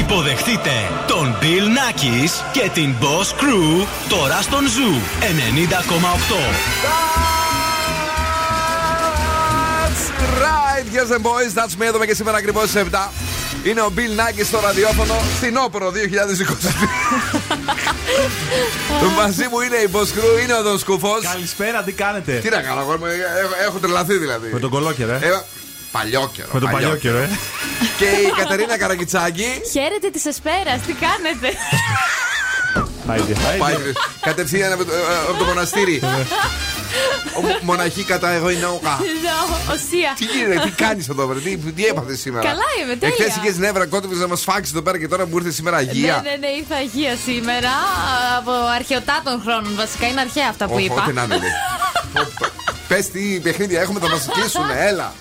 Υποδεχτείτε τον Bill Nackis και την Boss Crew τώρα στον Zoo 90,8. That's right, girls and boys. That's me. Εδώ και σήμερα ακριβώς στις 7. Είναι ο Bill Nackis στο ραδιόφωνο. Φθινόπωρο 2022. Μαζί μου είναι η Boss Crew, είναι ο Δον Σκούφο. Καλησπέρα, τι κάνετε; Τι να κάνω, εγώ έχω, έχω τρελαθεί δηλαδή. Με τον κολόκερο, ε. Ε, παλιό καιρό. Με τον παλιό καιρό, ε. Και η Κατερίνα Καραγκιτσάκη. Χαίρετε τη Εσπέρας, τι κάνετε; Άιντε, Πάει άιντε. κατευθείαν από το, ε, από το μοναστήρι. Ο- Μοναχή κατά εγώ είναι ο Κα. Οσία. Τι γίνεται, τι κάνεις εδώ πέρα, τι, τι έπαθες σήμερα; Καλά είμαι, τέλεια. Εχθέ είχε νεύρα κόντυβε να μας φάξεις εδώ πέρα και τώρα μου ήρθε σήμερα αγία. Ναι, ναι, ναι, ήρθα Αγία σήμερα. Από αρχαιοτάτων χρόνων. Βασικά είναι αρχαία αυτά που Ω, είπα. Ό,τι να είναι. Πες τι παιχνίδια έχουμε, θα μας κλείσουν, έλα.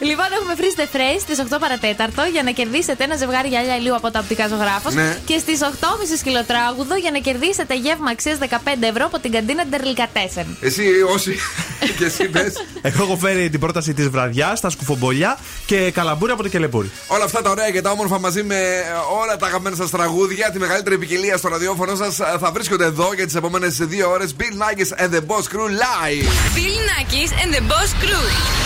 Λοιπόν, έχουμε Freeze the Phrase στις 8 παρατέταρτο για να κερδίσετε ένα ζευγάρι γυαλιά ηλίου από τα οπτικά ζωγράφος. Ναι. Και στις 8.30 σκυλοτράγουδο για να κερδίσετε γεύμα αξίας 15 ευρώ από την καντίνα Ντερλικατέσεν. Εσύ, όσοι. και εσύ πες. Εγώ έχω φέρει την πρόταση της βραδιάς, τα σκουφομπολιά και καλαμπούρι από το κελεμπούρι. Όλα αυτά τα ωραία και τα όμορφα μαζί με όλα τα αγαπημένα σας τραγούδια, τη μεγαλύτερη ποικιλία στο ραδιόφωνο σας θα βρίσκονται εδώ για τις επόμενες δύο ώρες. Bill Nackis and the Boss Crew live. Bill Nackis and the Boss Crew.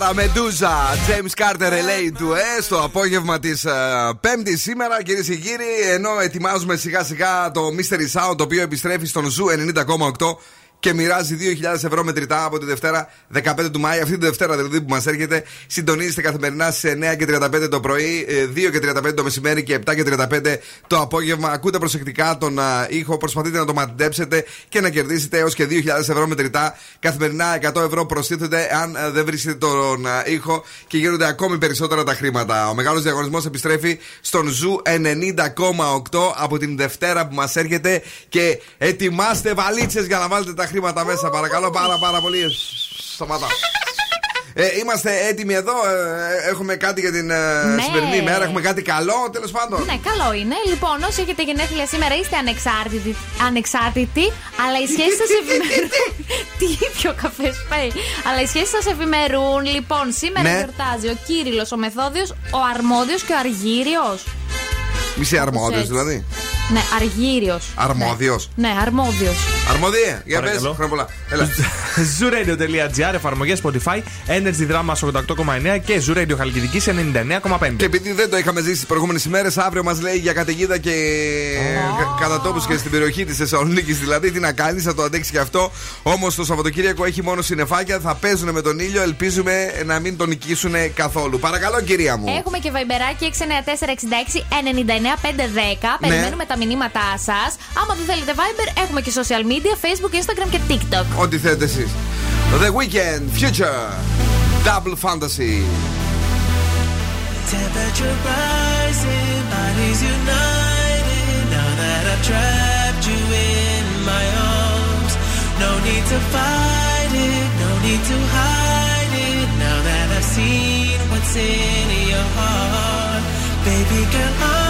Τραγουδάρα Meduza. James Carter Elley Duhé στο απόγευμα της Πέμπτης σήμερα, κυρίες και κύριοι. Ενώ ετοιμάζουμε σιγά σιγά το Mystery Sound το οποίο επιστρέφει στον Zoo 90,8 και μοιράζει 2.000 ευρώ μετρητά από τη Δευτέρα 15 του Μάη. Αυτή τη Δευτέρα δηλαδή που μας έρχεται, συντονίζετε καθημερινά στις 9 και 35 το πρωί, 2 ε, και 35 το μεσημέρι και 7 και 35 το απόγευμα. Ακούτε προσεκτικά τον ήχο, προσπαθείτε να το μαντέψετε και να κερδίσετε έως και 2.000 ευρώ μετρητά. Καθημερινά 100 ευρώ προστίθεται αν δεν βρίσκετε τον ήχο και γίνονται ακόμη περισσότερα τα χρήματα. Ο μεγάλος διαγωνισμός επιστρέφει στον Zoo 90,8 από την Δευτέρα που μας έρχεται και ετοιμάστε βαλίτσες για να βάλετε τα χρήματα μέσα, παρακαλώ πάρα πάρα πολύ. Σταματά. Ε, είμαστε έτοιμοι εδώ. Ε, έχουμε κάτι για την ε, Ναι. σημερινή ημέρα. Έχουμε κάτι καλό, τέλος πάντων. Ναι, καλό είναι. Λοιπόν, όσοι έχετε γενέθλια σήμερα είστε ανεξάρτητοι, ανεξάρτητοι αλλά οι σχέσεις σας ευημερούν. Τι πιο καφέ πάει; Αλλά οι σχέσεις σας ευημερούν. Λοιπόν, σήμερα Ναι. γιορτάζει ο Κύριλο, ο Μεθόδιος, ο Αρμόδιος και ο Αργύριος. Μισή αρμόδιος έτσι. δηλαδή. Ναι, Αργύριος. Αρμόδιος. Ναι, αρμόδιος. Αρμοδία, για πες. Παρακαλώ. Χρόνια πολλά. Έλα. Zooradio.gr, εφαρμογές Spotify, Energy Drama 88,9 και Zooradio Χαλκιδικής 99,5. Και επειδή δεν το είχαμε ζήσει τις προηγούμενες ημέρες, αύριο μας λέει για καταιγίδα και κα- κατά τόπου και στην περιοχή της Θεσσαλονίκης. Δηλαδή, τι να κάνεις, θα το αντέξεις και αυτό. Όμως το Σαββατοκύριακο έχει μόνο συννεφάκια, θα παίζουν με τον ήλιο. Ελπίζουμε να μην τον νικήσουν καθόλου. Παρακαλώ, κυρία μου. Έχουμε και βαϊμπεράκι 694-66-99-510. Περιμένουμε τα μηνύματά σα. Άμα δεν θέλετε Viber, έχουμε και social media, Facebook, Instagram και TikTok. Ό,τι θέλετε εσεί. The Weekend, Future, Double Fantasy. Temperature rising, bodies united. Now that I've trapped you in my arms, no need to fight it, no need to hide it. Now that I've seen what's in your heart, baby girl, I'm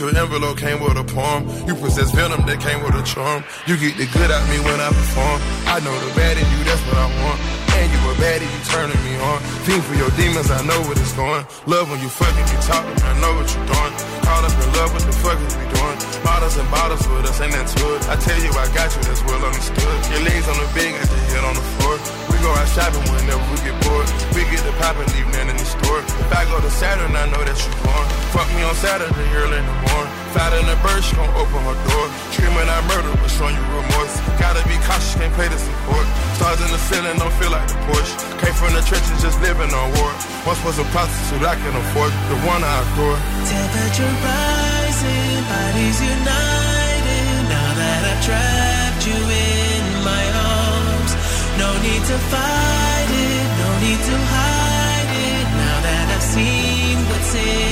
your envelope, came with a poem. You possess venom that came with a charm. You get the good out me when I perform. I know the bad in you, that's what I want. And you a baddie, you turning me on. Fiend for your demons, I know what it's going. Love when you fucking, you talking, I know what you're doing. Caught up in love, what the fuck is we doing? Bottles and bottles with us, ain't that it? I tell you, I got you, that's well understood. Your legs on the bed, got your head on the floor. We go out shopping whenever we get bored. We get the pop and leave nothing in the store. If I go to Saturn, I know that you born. Fuck me on Saturday, early in the morning. Fat in the bird, she gon' open her door. Screaming I murder, but showing you remorse. Gotta be cautious, can't play the support. Stars in the ceiling, don't feel like the Porsche. Came from the trenches, just living on war. Once was a prostitute, I can afford the one I adore. Temperature rising, bodies united. Now that I've trapped you in my arms, no need to fight it, no need to hide it. Now that I've seen what's in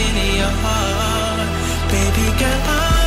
Baby girl, I'm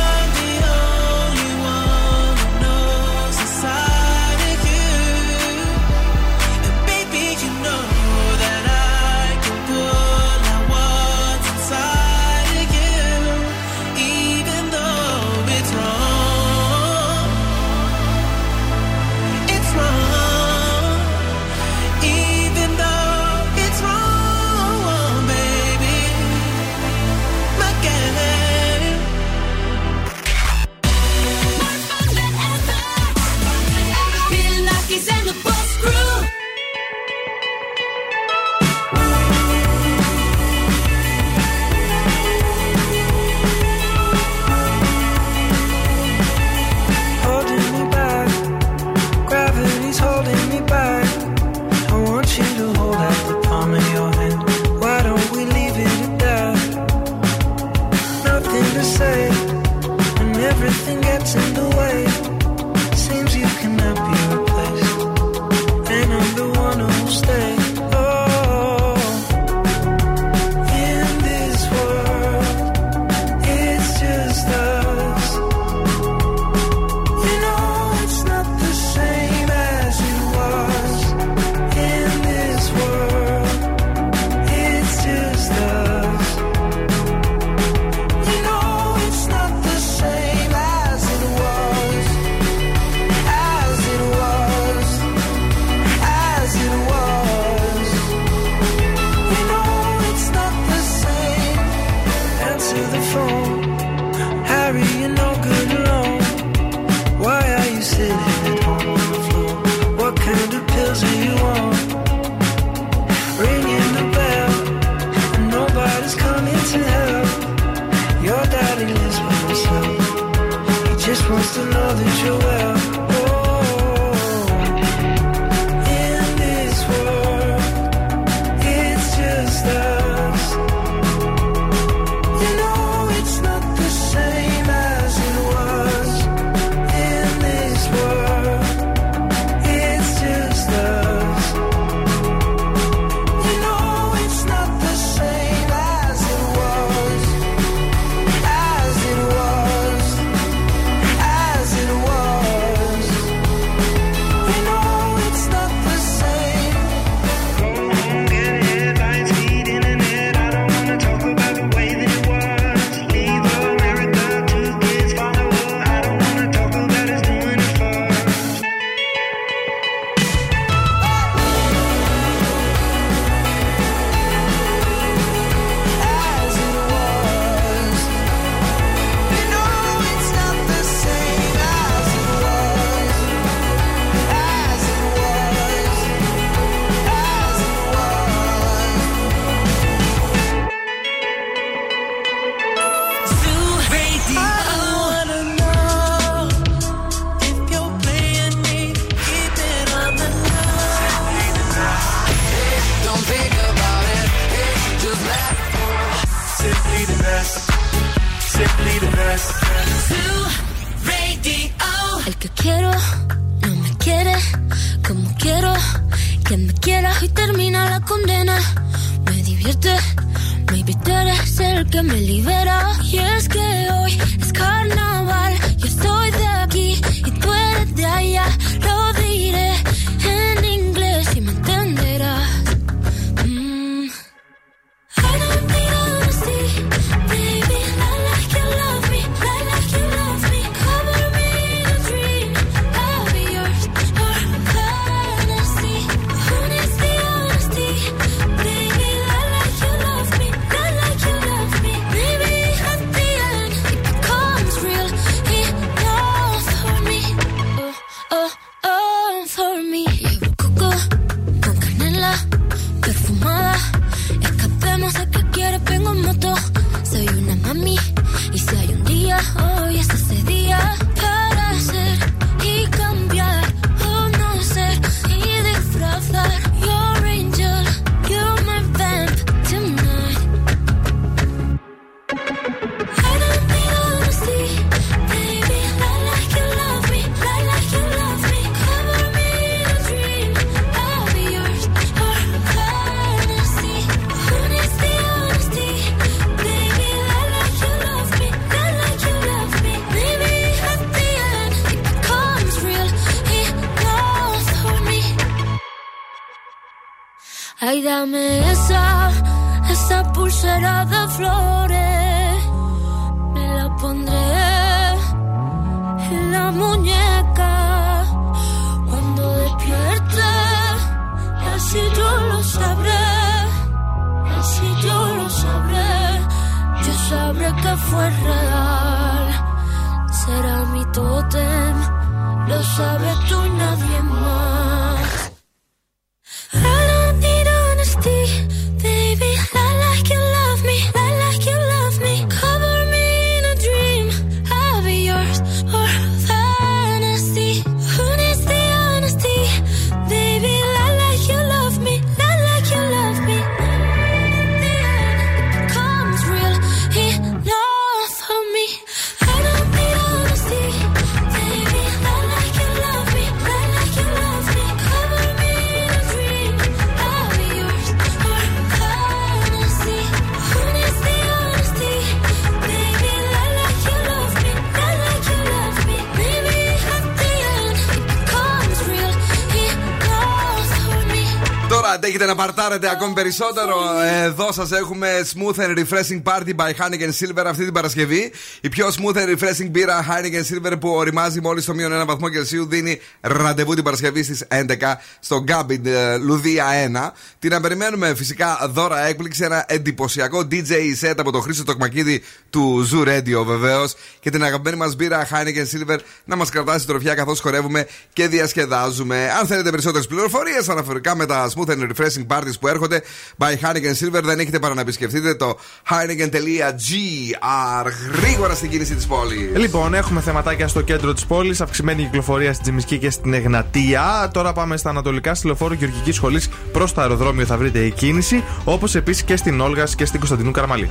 γουστάρετε ακόμη περισσότερο. Εδώ σας έχουμε Smooth and Refreshing Party by Heineken Silver αυτή την Παρασκευή. Η πιο smooth and refreshing μπύρα Heineken Silver που οριμάζει μόλις το μείον 1 βαθμό Κελσίου δίνει ραντεβού την Παρασκευή στις 11 στο Gambit Λουδία 1. Την περιμένουμε φυσικά δώρα έκπληξη, ένα εντυπωσιακό DJ set από το Χρήστο Τοκμακίδη του Zoo Radio βεβαίως και την αγαπημένη μας μπύρα Heineken Silver να μας κρατάσει τροφιά καθώς χορεύουμε και διασκεδάζουμε. Αν θέλετε περισσότερες πληροφορίες αναφορικά με τα Smooth and Refreshing Parties που έρχονται. By Heineken Silver δεν έχετε παρά να επισκεφτείτε το heineken.gr. Γρήγορα στην κίνηση της πόλης. Λοιπόν, έχουμε θεματάκια στο κέντρο της πόλης, αυξημένη κυκλοφορία στην Τζιμισκή και στην Εγνατία. Τώρα πάμε στα ανατολικά, στη λεωφόρο Γεωργικής Σχολής προς το αεροδρόμιο θα βρείτε η κίνηση. Όπως επίσης και στην Όλγας και στην Κωνσταντινού Καραμαλή.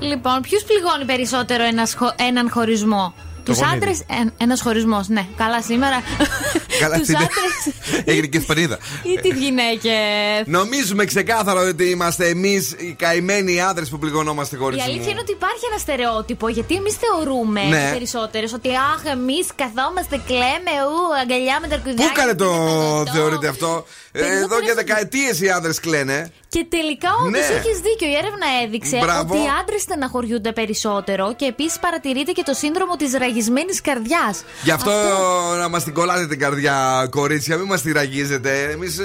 Λοιπόν, ποιους πληγώνει περισσότερο ένας χω- έναν χωρισμό; Τους γονίδι. άντρες. Ένας χωρισμός, ναι. Καλά σήμερα. Καλά, Τους αυτή είναι- άντρες Έγινε και σπανίδα. ή τι γυναίκε. Νομίζουμε ξεκάθαρα ότι είμαστε εμείς οι καημένοι άντρες που πληγωνόμαστε Η χωρί αλήθεια είναι ότι υπάρχει ένα στερεότυπο γιατί εμείς θεωρούμε Ναι. οι περισσότερες ότι αχ, εμείς καθόμαστε, κλαίμε, ου, αγκαλιά με τα αρκουδιά. Πού έκανε το θεωρείτε αυτό; Ε, Περισσότερο Εδώ και είναι- δεκαετίες οι άντρες κλαίνε. Και τελικά όντως Ναι. έχεις δίκιο. Η έρευνα έδειξε Μπράβο. ότι οι άντρες στεναχωριούνται περισσότερο και επίσης παρατηρείται και το σύνδρομο της ραγισμένης καρδιάς. Γι' αυτό, να μας την κολλάτε την καρδιά, κορίτσια, μην μας τη ραγίζετε. Εμείς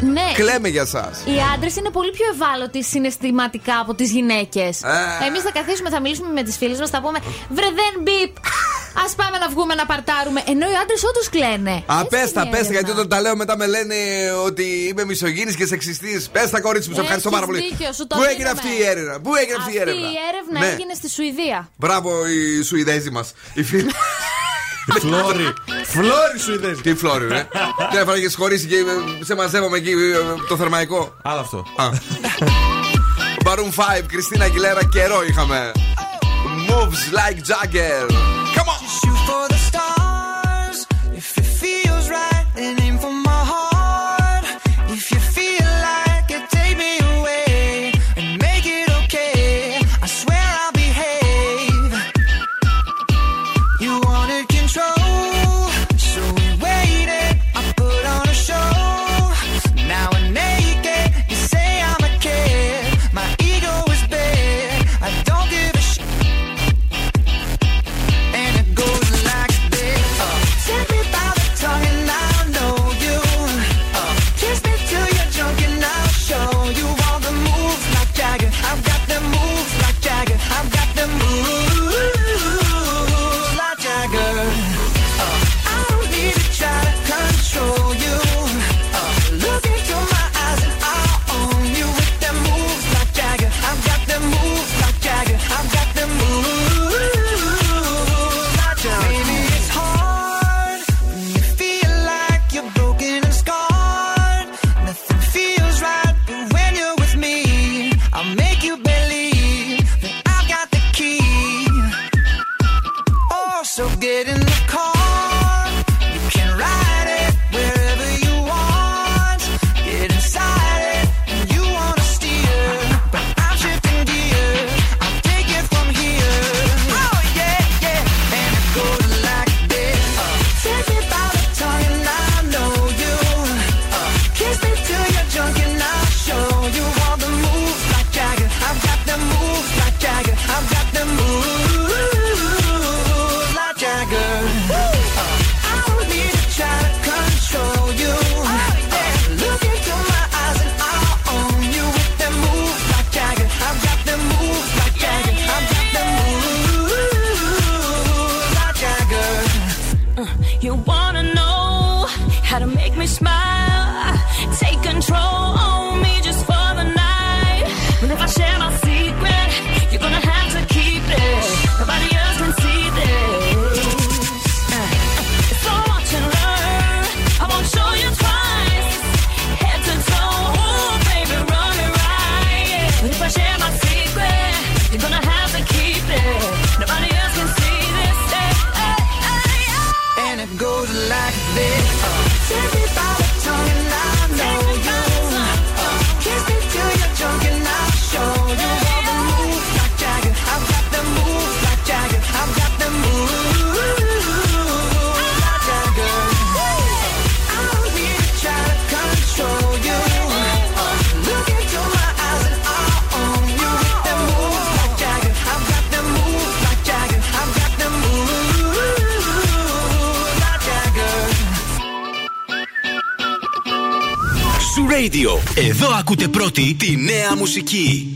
Ναι. κλαίμε για εσά. Οι άντρες είναι πολύ πιο ευάλωτοι συναισθηματικά από τις γυναίκες. Ε. Εμείς θα καθίσουμε, θα μιλήσουμε με τις φίλες μας, θα πούμε Βρε δεν μπιπ! Α πάμε να βγούμε να παρτάρουμε. Ενώ οι άντρες όντως κλαίνε. Α, Έτσι πες είναι τα, η πες τα, έρευνα. γιατί όταν τα λέω μετά με λένε ότι είμαι μισογίνη και σεξιστής. Πες τα, κορίτσι μου, σε ευχαριστώ Έχεις πάρα πολύ. δίκιο, σου το Πού έγινε δίνουμε. αυτή η έρευνα, Πού έγινε αυτή η έρευνα. Αυτή η έρευνα; Ναι. έγινε στη Σουηδία. Μπράβο, οι Σουηδέζοι μας. Οι φίλοι. Φλόρι. Φλόρι σου είδε. Τι φλόρι, ρε. Τι έφαγες και σχολήσει και ε, σε μαζεύαμε εκεί ε, το θερμαϊκό. Άλλο αυτό. Baroon 5, Κριστίνα Αγγιλέρα, καιρό είχαμε. Moves like Jagger. Shoot for the stars. If it feels right, then aim for You wanna know how to make me smile? Take control Εδώ ακούτε πρώτη τη νέα μουσική.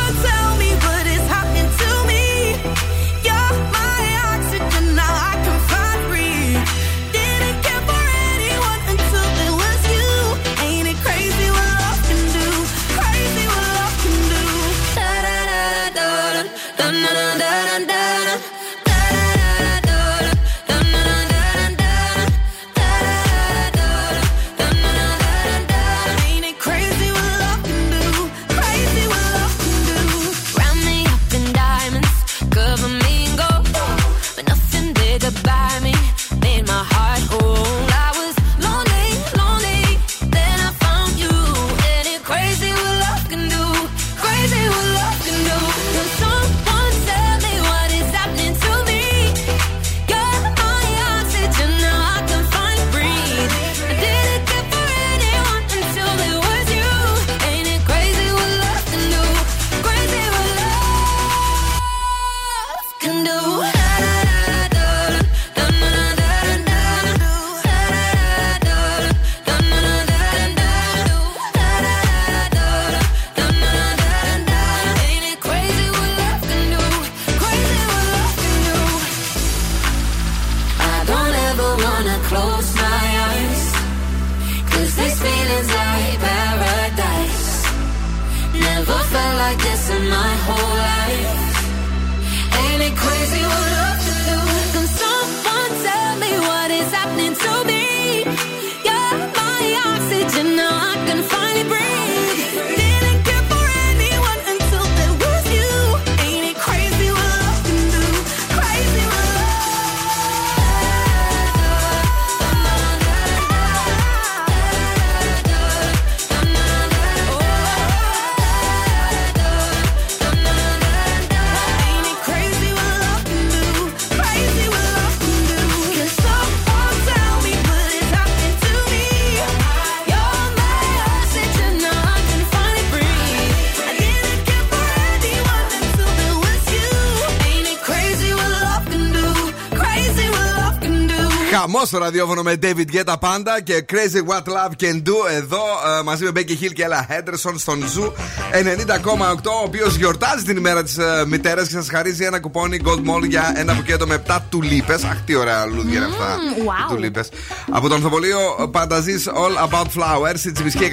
στο ραδιόφωνο με David Guetta πάντα και Crazy What Love Can Do εδώ ε, μαζί με Becky Hill και Ella Henderson στον Zoo 90,8 ο οποίος γιορτάζει την ημέρα της ε, μητέρας και σας χαρίζει ένα κουπόνι Gold Mall για ένα μπουκέτο με 7 τουλίπες. Αχ, τι ωραία λούδια είναι αυτά. wow. οι τουλίπες. Από το ανθοπολείο Πανταζής All About Flowers, η Τσιμισκή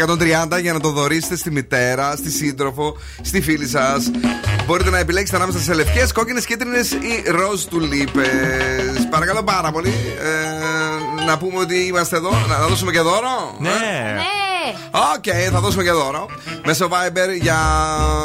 130 για να το δωρήσετε στη μητέρα, στη σύντροφο, στη φίλη σας. Μπορείτε να επιλέξετε ανάμεσα σε λευκές, κόκκινες, κίτρινες ή ροζ τουλίπες. Παρακαλώ πάρα πολύ. Ε, να πούμε ότι είμαστε εδώ. Να, να δώσουμε και δώρο. Ναι. Ναι. Οκ, θα δώσουμε και δώρο. Μέσω Viber για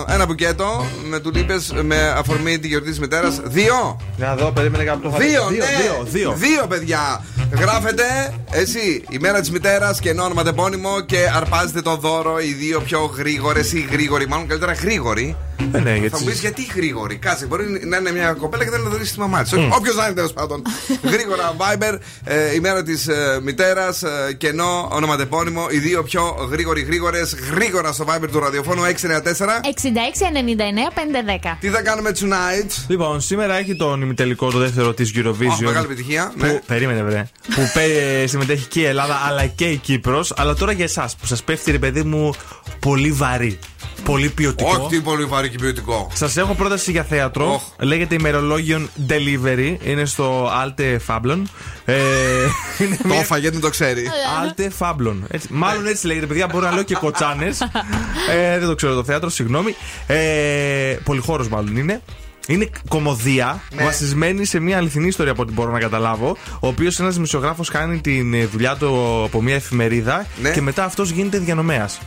ένα μπουκέτο με τουλίπες με αφορμή τη γιορτή της μητέρας. Δύο. Να δω, περίμενε κάπου το θα Δύο, δύο, ναι. δύο, δύο. Δύο, παιδιά. Γράφετε εσύ η μέρα της μητέρας και ενώ ονοματεπώνυμο και αρπάζετε το δώρο. Οι δύο πιο γρήγορες ή γρήγοροι, μάλλον καλύτερα γρήγοροι. Ε, ναι, Θα γιατί. μου πεις γιατί γρήγορη. Κάτσε, μπορεί να είναι μια κοπέλα και θέλει να δωρήσει τη μαμά της. Όποιος να είναι τέλος πάντων. Γρήγορα, Viber, ε, η μέρα της ε, μητέρας, ε, κενό, ονοματεπώνυμο. Οι δύο πιο γρήγοροι γρήγορες. Γρήγορα στο Viber του ραδιοφώνου 694. 66-99-510. Τι θα κάνουμε tonight; Λοιπόν, σήμερα έχει τον ημιτελικό το δεύτερο της Eurovision. Ω, μεγάλη επιτυχία. Που, Ναι. Περίμενε, βρε. που πέ- συμμετέχει και η Ελλάδα αλλά και η Κύπρος. Αλλά τώρα για εσάς που σας πέφτει, ρε παιδί μου, πολύ βαρύ. Πολύ ποιοτικό. Όχι, τι πολύ βαρύ και ποιοτικό. Σας έχω πρόταση για θέατρο. Οχ. Λέγεται ημερολόγιον Delivery. Είναι στο Alte Fablon. Ε, είναι Το μια- έφαγε, δεν το ξέρει. Alte Fablon. Έτσι, μάλλον έτσι λέγεται, παιδιά. Μπορώ να λέω και κοτσάνες. ε, δεν το ξέρω το θέατρο, συγγνώμη. Ε, Πολυχώρος, μάλλον είναι. Είναι κωμωδία Ναι. βασισμένη σε μια αληθινή ιστορία από ό,τι μπορώ να καταλάβω. Ο οποίος ένας δημοσιογράφος κάνει τη ε, δουλειά του από μια εφημερίδα Ναι. και μετά αυτός γίνεται διανομέας.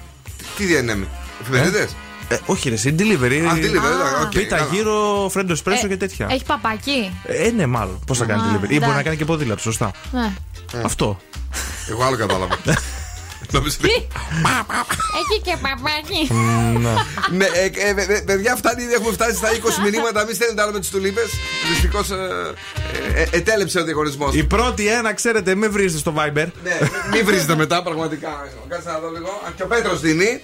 Τι διανέμει. Εφημερίδες. Ε, όχι, ρε, εσύ, delivery. Αν τι λέει, βέβαια, οκ, Πίτα, καλά. γύρο, φρέντο εσπρέσο και τέτοια. Έχει παπάκι; Ε, ναι, μάλλον. Πώς θα κάνει Α, delivery. Ή μπορεί εντάξει. να κάνει και ποδήλατο, σωστά. Ναι. Αυτό. Εγώ άλλο κατάλαβα. Νομίζω ότι- Έχει και παπάκι. Ναι, ε, ε, ε, παιδιά, φτάνει, ήδη έχουμε φτάσει στα 20 μηνύματα. Μην στέλνετε άλλο με τις τουλίπες. Δυστυχώς ε, ε, ετέλεψε ο διαγωνισμό. Η πρώτη ένα, ξέρετε, με βρίζετε στο Viber. Ναι, μην βρίζετε μετά, πραγματικά. Κάτσε να δω λίγο. Α, Και ο Πέτρος δίνει.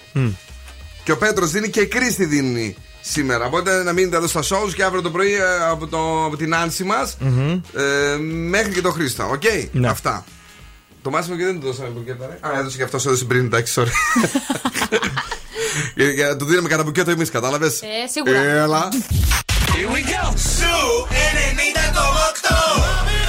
Και ο Πέτρος δίνει και η Κρίστη δίνει σήμερα. Οπότε να μείνετε εδώ στα shows και αύριο το πρωί ε, από, το, από την Άνση μας ε, μέχρι και το Χρήστο. Οκ; Ναι. Αυτά. Το Μάσιμο και δεν του δώσαμε μπουκέτα, ρε. Α, έδωσε και αυτός, έδωσε πριν, εντάξει, sorry. Για να του δίναμε κανένα μπουκέτο εμείς, κατάλαβες; Ε, σίγουρα. Έλα. Here we go. Zoo 90,8.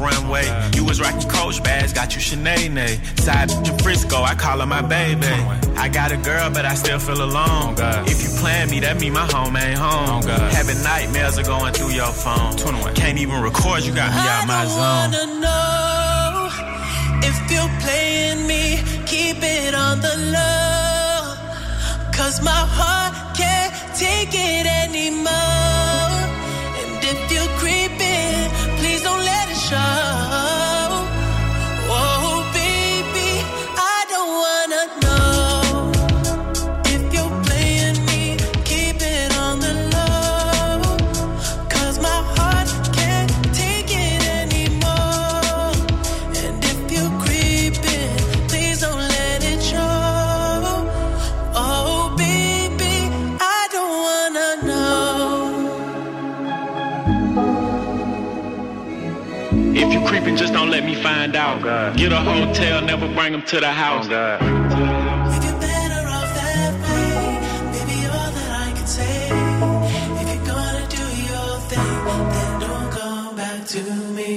Runway. You was rocking Coach bags, got you Sinead. Side in Frisco, I call her my baby. I got a girl, but I still feel alone. Oh, if you plan me, that mean my home ain't home. Oh, Having nightmares are going through your phone. Can't even record, you got me out my zone. I wanna know if you're playing me, keep it on the low. Cause my heart can't take it anymore. If you creeping, just don't let me find out. Get a hotel, never bring them to the house. If you're better off that way, baby, all that I can say. If you're gonna do your thing, then don't come back to me.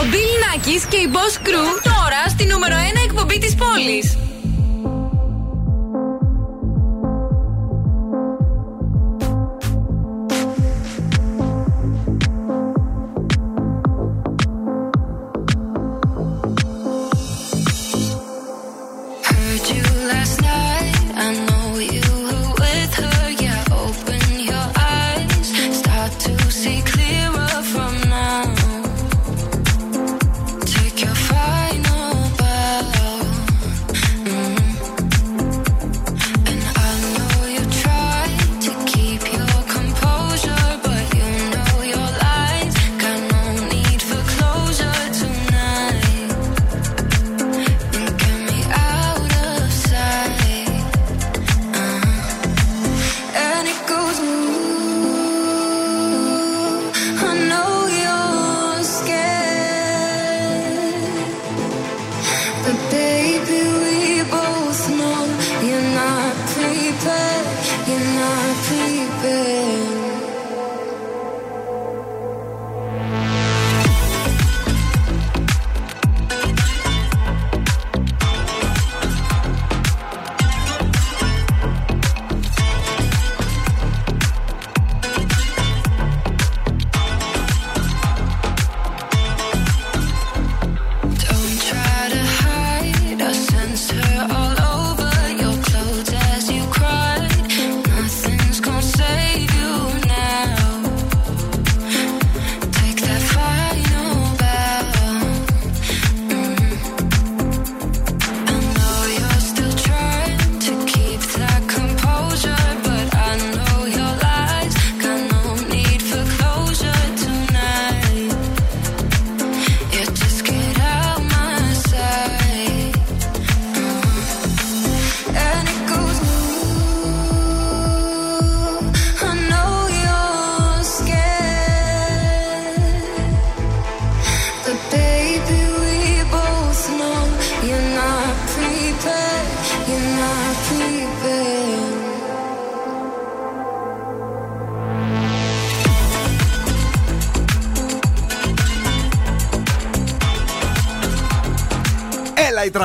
Ο Bill Nackis και η Boss Crew τώρα στη νούμερο 1 εκπομπή της πόλης.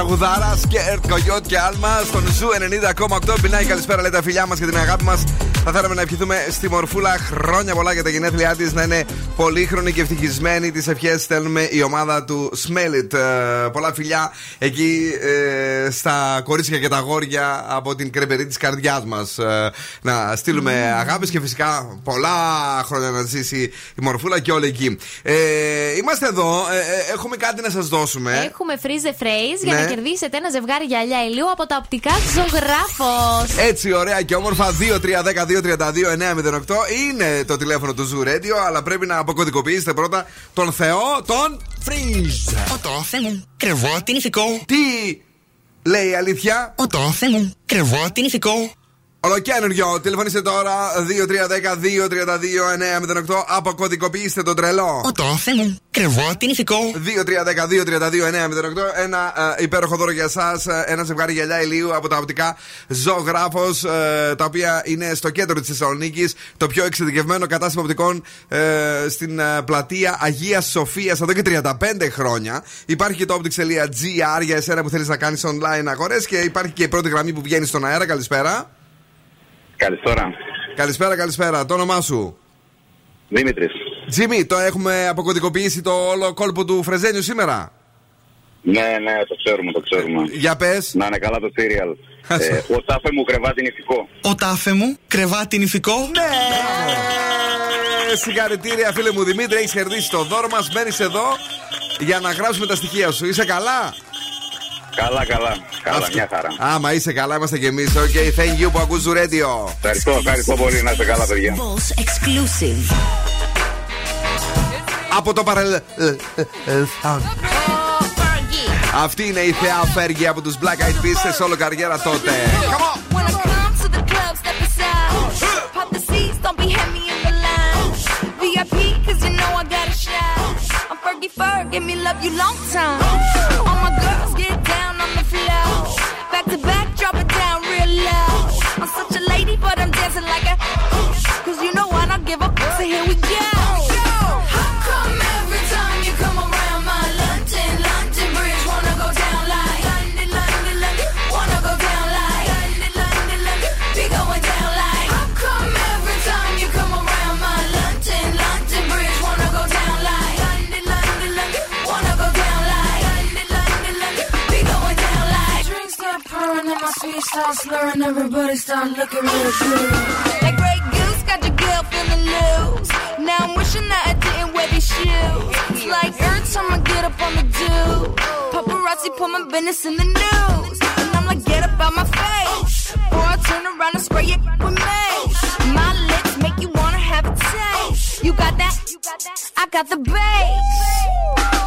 Έλα η τραγουδάρα, Σκέρτ, Κογιότ και Άλμα στον Ζου 90,8. Πεινάει καλησπέρα, λέει τα φιλιά μας και την αγάπη μας. Θα θέλαμε να ευχηθούμε στη Μορφούλα χρόνια πολλά για τα γενέθλιά της να είναι πολύχρονη και ευτυχισμένη. Τις ευχές στέλνουμε η ομάδα του Smell It. Ε, πολλά φιλιά εκεί ε, στα κορίτσια και τα αγόρια από την κρεμπερή της καρδιάς μας. Ε, να στείλουμε mm. αγάπη και φυσικά πολλά χρόνια να ζήσει η Μορφούλα και όλοι εκεί. Ε, είμαστε εδώ, ε, ε, έχουμε κάτι να σας δώσουμε. Έχουμε freeze the phrase για Ναι. να κερδίσετε ένα ζευγάρι γυαλιά ηλίου από τα οπτικά ζωγράφος. Έτσι, ωραία και όμορφα. 2-3-10-2-32-908 είναι το τηλέφωνο του Zoo Radio, αλλά πρέπει να αποκωδικοποιήσετε πρώτα τον Θεό, τον Freeze. Οτό, Θεέ μου, κρεβό την ηθικό. Τι λέει η αλήθεια. Οτό, Θεέ μου, κρεβό την ηθικό. Ολοκένουργιο. Τηλεφωνήστε τώρα 2310-232-908. Αποκωδικοποιήστε τον τρελό. Οτό, Θεέ μου. Κρεβάτι, νηφικό. 2310-232-908. Ένα ε, υπέροχο δώρο για εσάς. Ένα ζευγάρι γυαλιά ηλίου από τα οπτικά ζωγράφος. τα οποία είναι στο κέντρο της Θεσσαλονίκης. Το πιο εξειδικευμένο κατάστημα οπτικών ε, στην ε, πλατεία Αγίας Σοφίας εδώ και 35 χρόνια. Υπάρχει και το optics.gr για εσένα που θέλεις να κάνεις online αγορές. Και υπάρχει και η πρώτη γραμμή που βγαίνει στον αέρα. Καλησπέρα. Καλησπέρα. Καλησπέρα, καλησπέρα. Το όνομά σου; Δήμητρης. Τζίμι, το έχουμε αποκωδικοποιήσει το όλο κόλπο του Φρεζένιου σήμερα; Ναι, ναι, το ξέρουμε, το ξέρουμε. Για πες. Να είναι καλά το σύριαλ. ε, ο τάφε μου κρεβάτι νηφικό. Ο τάφε μου, κρεβάτι νηφικό. Ναι! Συγχαρητήρια, φίλε μου Δημήτρη, έχεις κερδίσει το δώρο μας. Μένει εδώ για να γράψουμε τα στοιχεία σου. Είσαι καλά; Καλά, καλά, καλά, μια χαρά. Άμα είσαι καλά, είμαστε και εμείς, OK. Thank you που ακούζω ρέντιο. Ευχαριστώ, ευχαριστώ πολύ να είστε καλά, παιδιά. Από το παρελθόν. Αυτή είναι η θεία από τους black eyed Peas σε όλο καριέρα τότε. Back to back, drop it down real loud. I'm such a lady, but I'm dancing like a. Cause you know I don't give up, so here we go. Speech starts slurring, everybody start looking real good. That great goose got your girl feeling loose. Now I'm wishing that I didn't wear these shoes. It's like every time I get up on the do. Paparazzi put my business in the news. And I'm like, get up out my face. Or I turn around and spray it with mace. My lips make you wanna have a taste. You got that? I got the bass.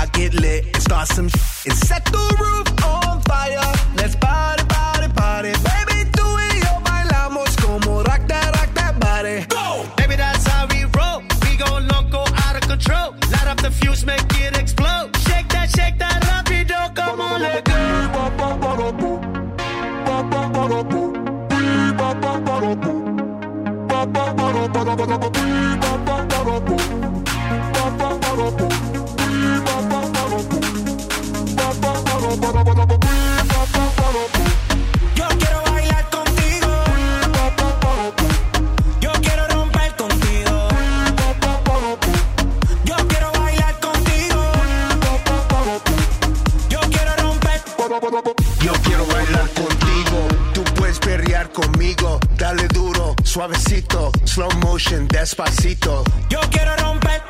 Let's get lit, and start some sh- and set the roof on fire. Let's party, party, party. Baby, tú y yo bailamos como rock that, rock that body. Go! Baby, that's how we roll. We go loco, out of control. Light up the fuse, make it explode. Shake that, shake that rapido. Come on, let go. Yo quiero bailar despacito. Yo quiero romper.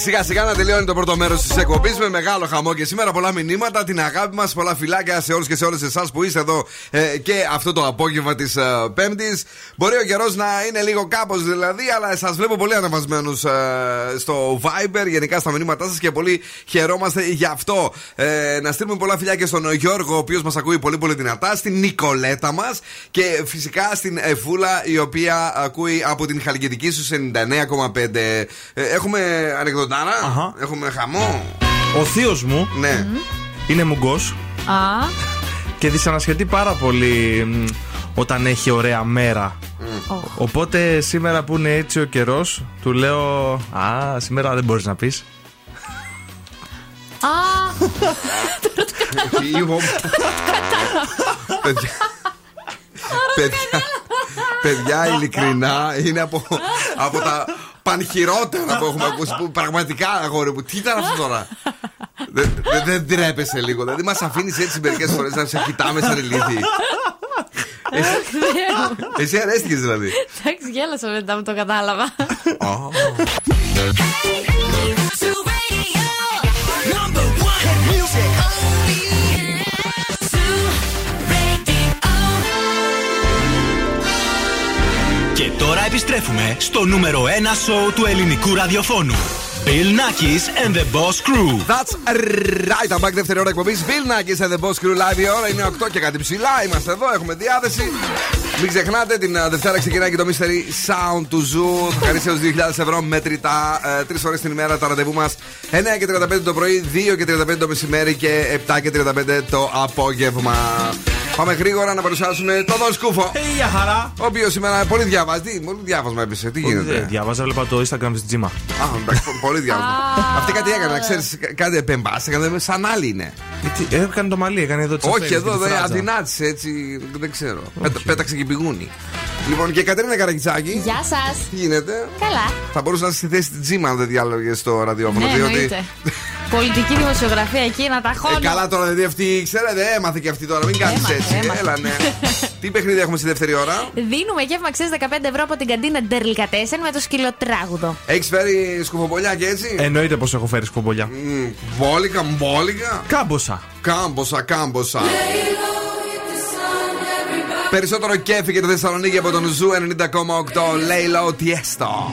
Σιγά σιγά να τελειώνει το πρώτο μέρος της εκπομπής με μεγάλο χαμό και σήμερα πολλά μηνύματα. Την αγάπη μας, πολλά φυλάκια σε όλους και σε όλες εσάς που είστε εδώ ε, και αυτό το απόγευμα της ε, Πέμπτης. Μπορεί ο καιρός να είναι λίγο κάπως δηλαδή, αλλά σας βλέπω πολύ ανεβασμένους ε, στο Viber, γενικά στα μηνύματά σας και πολύ χαιρόμαστε γι' αυτό. Ε, να στείλουμε πολλά φιλιά και στον Γιώργο, ο οποίος μας ακούει πολύ πολύ δυνατά, στην Νικολέτα μας και φυσικά στην Εφούλα, η οποία ακούει από την Χαλκιδική σου 99,5. Ε, έχουμε ανεκδοτάρα, έχουμε χαμό. Ο θείος μου Ναι. είναι μουγκός Α, και δυσανασχετεί πάρα πολύ μ, όταν έχει ωραία μέρα. Οπότε σήμερα που είναι έτσι ο καιρός, του λέω Α, σήμερα δεν μπορείς να πεις. α, Λίγο. Παιδιά. Παιδιά, παιδιά, ειλικρινά είναι από, από τα πανχειρότερα που έχουμε ακούσει. Που πραγματικά, αγόρι μου, τι ήταν αυτό τώρα; Δεν δεν- δεν τρέπεσαι λίγο. Δηλαδή, μας αφήνεις έτσι μερικές φορές να σε κοιτάμε σαν ηλίθιοι. Εσύ αρέστηκες δηλαδή. εντάξει, γέλασα μετά που το κατάλαβα. Και τώρα επιστρέφουμε στο νούμερο 1 σοου του ελληνικού ραδιοφώνου. Bill Nackis and the Boss Crew. That's right. I'm back δεύτερη ώρα εκπομπής. Bill Nackis and the Boss Crew Live. Η ώρα είναι 8 και κάτι ψηλά. Είμαστε εδώ, έχουμε διάθεση. Μην ξεχνάτε, την uh, Δευτέρα ξεκινάει και το Mystery Sound του Zoo. Θα χαρίσει έω 2.000 ευρώ μετρητά. Uh, Τρεις ώρες την ημέρα το ραντεβού μας. 9 και 35 το πρωί, 2 και 35 το μεσημέρι και 7 και 35 το απόγευμα. Πάμε γρήγορα να παρουσιάσουμε τον Δον Σκούφο. Ε, για χαρά. Ο οποίος σήμερα πολύ διαβάζει. Τι, πολύ διάβασμα έπεσε. Τι Δεν γίνεται; διάβαζα, βλέπα το Instagram της Τζίμα. Α, εντάξει, πο- πολύ διάβασμα. Αυτή κάτι έκανε, ξέρεις, κάτι επεμβάσει, έκανε σαν άλλη είναι. Ε, έκανε το μαλλί, έκανε εδώ τι Όχι εδώ, δεν αντινάτησε έτσι, δεν ξέρω. Πέτα- Πέταξε και πηγούνι. Λοιπόν, και η Κατερίνα Καρακιτσάκη. Γεια σας. Τι γίνεται; Καλά. Θα μπορούσες να είσαι στη θέση της Τζίμα αν δεν διάλογες στο ραδιόφωνο. Ναι, εννοείται. Πολιτική δημοσιογραφία εκεί να τα ε, χώνω. Ε, καλά τώρα, δηλαδή αυτή, ξέρετε, έμαθε και αυτή τώρα. Μην κάνεις έτσι. Έμαθε. Έλα, ναι. Τι παιχνίδι έχουμε στη δεύτερη ώρα; Δίνουμε γεύμα 15 ευρώ από την καντίνα Ντερλικατέσεν με το σκυλοτράγουδο. Έχεις φέρει σκουφοπολιά και έτσι; Εννοείται πως έχω φέρει σκουφοπολιά. Mm, μπόλικα, μπόλικα. Κάμποσα. Κάμποσα, κάμποσα. Περισσότερο κέφι και το Θεσσαλονίκη από τον Zoo 90,8 Lay Low Tiësto.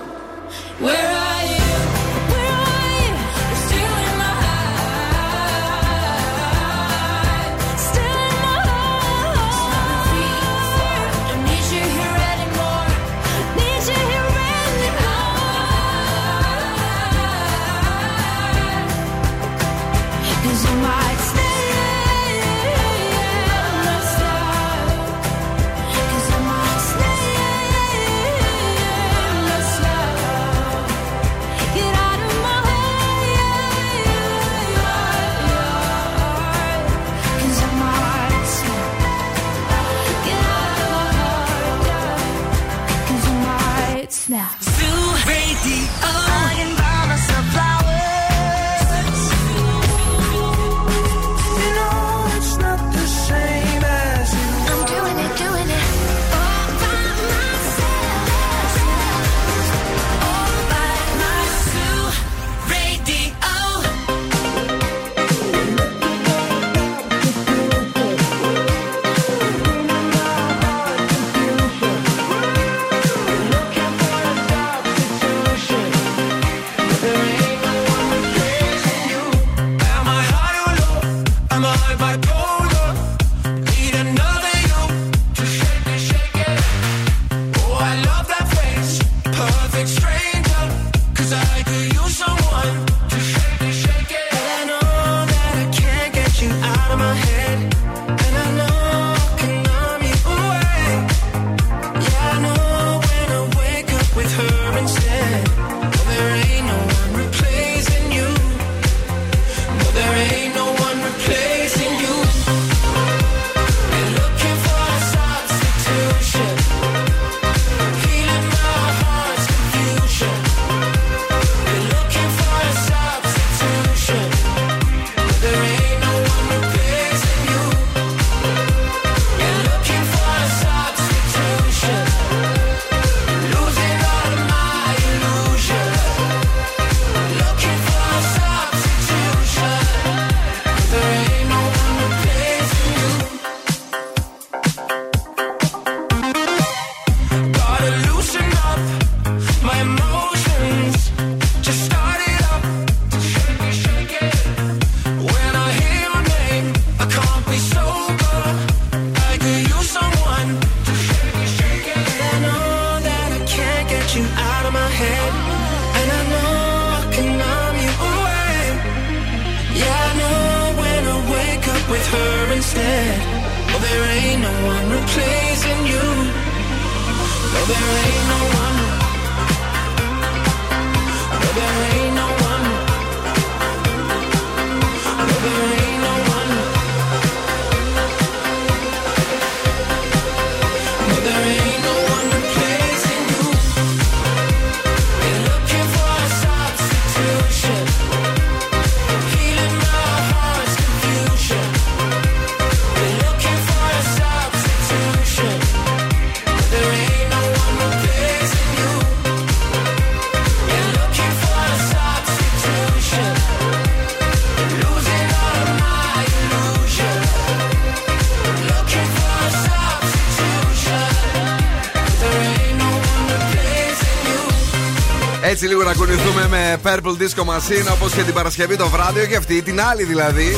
Κουνηθούμε με Purple Disco Machine όπως και την Παρασκευή το βράδυ και αυτή την άλλη δηλαδή.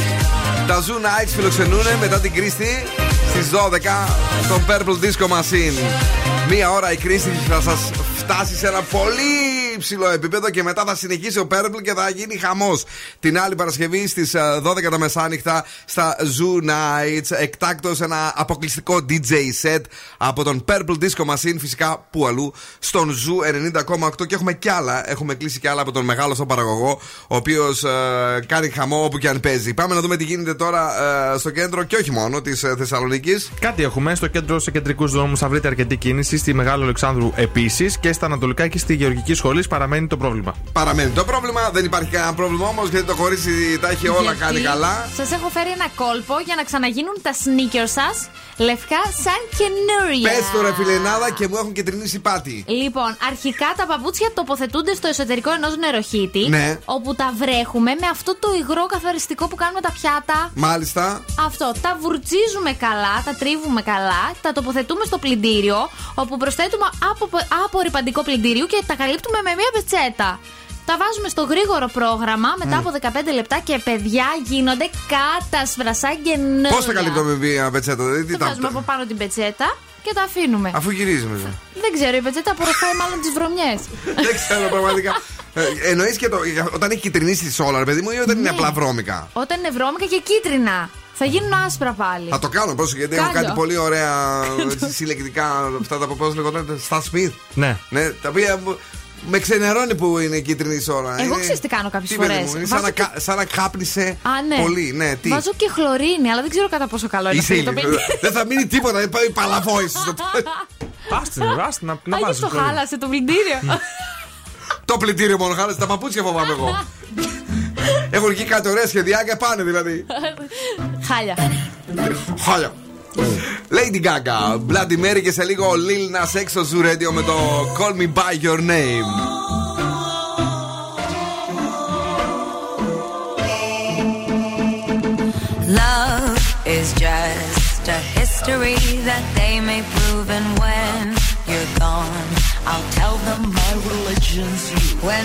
Τα Zoo Nights φιλοξενούν μετά την Κρίστη στις 12 στον Purple Disco Machine. Μία ώρα η Κρίστη θα σας φτάσει σε ένα πολύ υψηλό επίπεδο και μετά θα συνεχίσει ο Purple και θα γίνει χαμός. Την άλλη Παρασκευή στις 12 τα μεσάνυχτα στα Zoo Nights. Εκτάκτο ένα αποκλειστικό DJ set από τον Purple Disco Machine, φυσικά που αλλού, στον Zoo 90,8 και έχουμε κι άλλα. Έχουμε κλείσει κι άλλα από τον μεγάλο στον παραγωγό, ο οποίος κάνει χαμό όπου και αν παίζει. Πάμε να δούμε τι γίνεται τώρα ε, στο κέντρο και όχι μόνο της ε, Θεσσαλονίκης. Κάτι έχουμε στο κέντρο, σε κεντρικούς δρόμους θα βρείτε αρκετή κίνηση. Στη Μεγάλο Αλεξάνδρου επίσης και στα Ανατολικά και στη Γεωργική Σχολή παραμένει το πρόβλημα. Παραμένει το πρόβλημα, δεν υπάρχει κανένα πρόβλημα όμως γιατί το κορίτσι τα έχει όλα Γιατί κάνει καλά. Σας έχω φέρει ένα κόλπο για να ξαναγίνουν τα sneakers σας Λευκά σαν καινούρια. Πες το ρε φιλενάδα και μου έχουν κεντρινήσει πάτη. Λοιπόν, αρχικά τα παπούτσια τοποθετούνται στο εσωτερικό ενός νεροχύτη. Ναι. Όπου τα βρέχουμε με αυτό το υγρό καθαριστικό που κάνουμε τα πιάτα. Μάλιστα. Αυτό. Τα βουρτσίζουμε καλά, τα τρίβουμε καλά, τα τοποθετούμε στο πλυντήριο, όπου προσθέτουμε από, απορριπαντικό πλυντήριο και τα καλύπτουμε με μία πετσέτα. Τα βάζουμε στο γρήγορο πρόγραμμα μετά από 15 λεπτά και παιδιά γίνονται κάτασβρα σαν καινούργια. Πώς τα καλύπτουμε με μια πετσέτα, δηλαδή τι Τα τα. βάζουμε από πάνω την πετσέτα και τα αφήνουμε. Αφού γυρίζει μέσα. Δεν ξέρω, η πετσέτα απορροφάει μάλλον τις βρωμιές. Δεν ξέρω πραγματικά. Εννοείς και το, όταν έχει κυτρινίσει όλα, ρε παιδί μου, ή όταν είναι Ναι. απλά βρώμικα; Όταν είναι βρώμικα και κίτρινα. Θα γίνουν άσπρα πάλι. Θα το κάνω πρόσεχε γιατί έχω Κάλιο. κάτι πολύ ωραία έτσι, συλλεκτικά αυτά τα πώς λέγονταν. Στα Smith. Ναι. Ναι, τα οποία μου- με ξενερώνει που είναι κίτρινη ώρα. Εγώ Είναι- ξέρεις τι κάνω κάποιες τι, παιδί φορές. μου, Είναι Βάζω σαν να, και- κα- σαν να κάπνισε Α, ναι. πολύ. Ναι, τι; Βάζω και χλωρίνη, αλλά δεν ξέρω κατά πόσο καλό είναι Είσαι αυτό το ηλικιο- πλυντήριο. Δεν θα μείνει τίποτα, δεν πάει παλαβόησης. Άστε, άστε να, να Άγιο βάζεις το χλωρίνη. χάλασε το πλυντήριο. Το πλυντήριο μόνο χάλασε, τα παπούτσια φοβάμαι εγώ. Έχουν εκεί κάτι ωραία σχεδιάκια πάνε δηλαδή. Χάλια. Χάλια. Lady Gaga, Bloody Mary και σε λίγο Lil Nas X στο Zoo Radio με το Call Me By Your Name. Love is just a history that they may prove, and when you're gone, I'll tell them my religion's you. When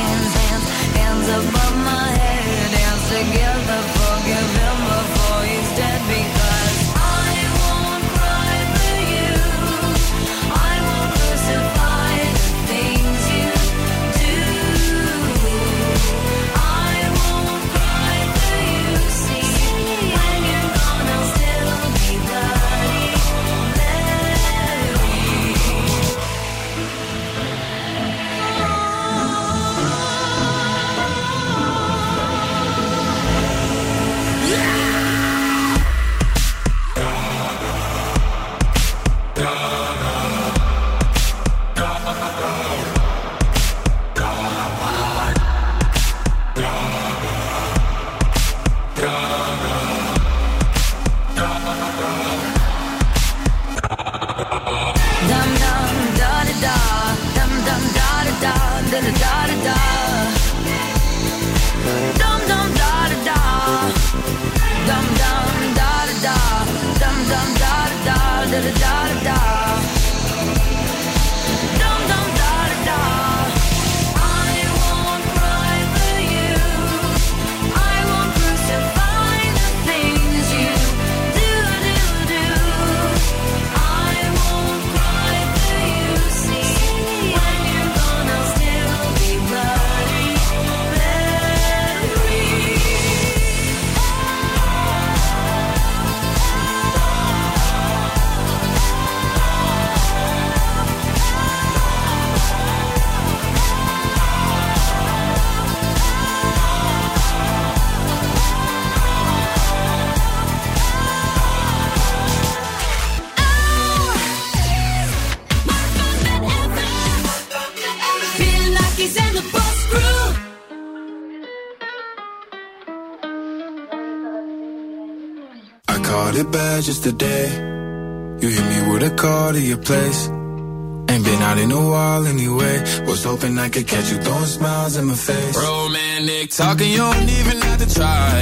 call to your place. Ain't been out in a while anyway. Was hoping I could catch you throwing smiles in my face. Romantic talking, you don't even have to try.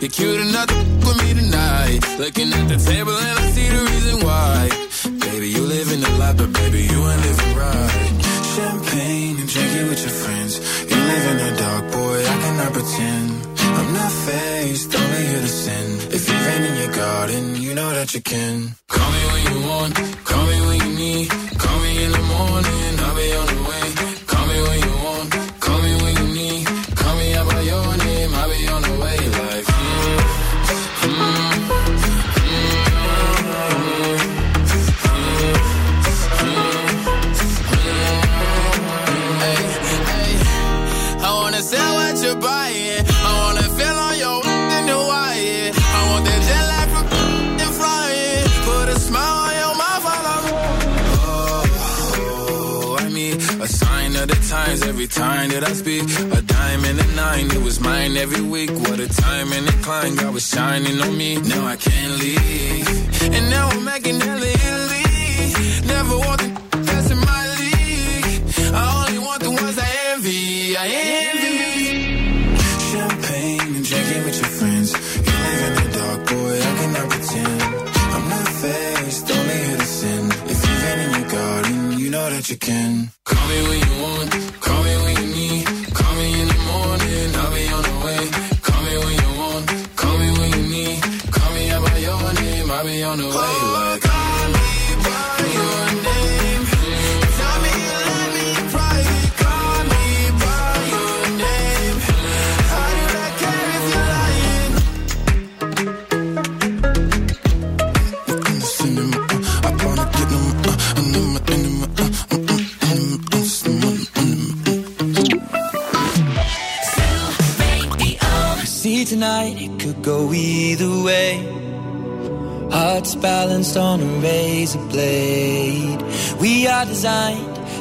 You're cute enough to f- with me tonight. Looking at the table and I see the reason why. Baby, you living a lot, but baby, you ain't living right. Champagne and drinking with your friends. You live in the dark, boy, I cannot pretend. I'm not faced, only here to sin. If you've in your garden, you know that you can. shining on me. Now I can't leave. And now I'm making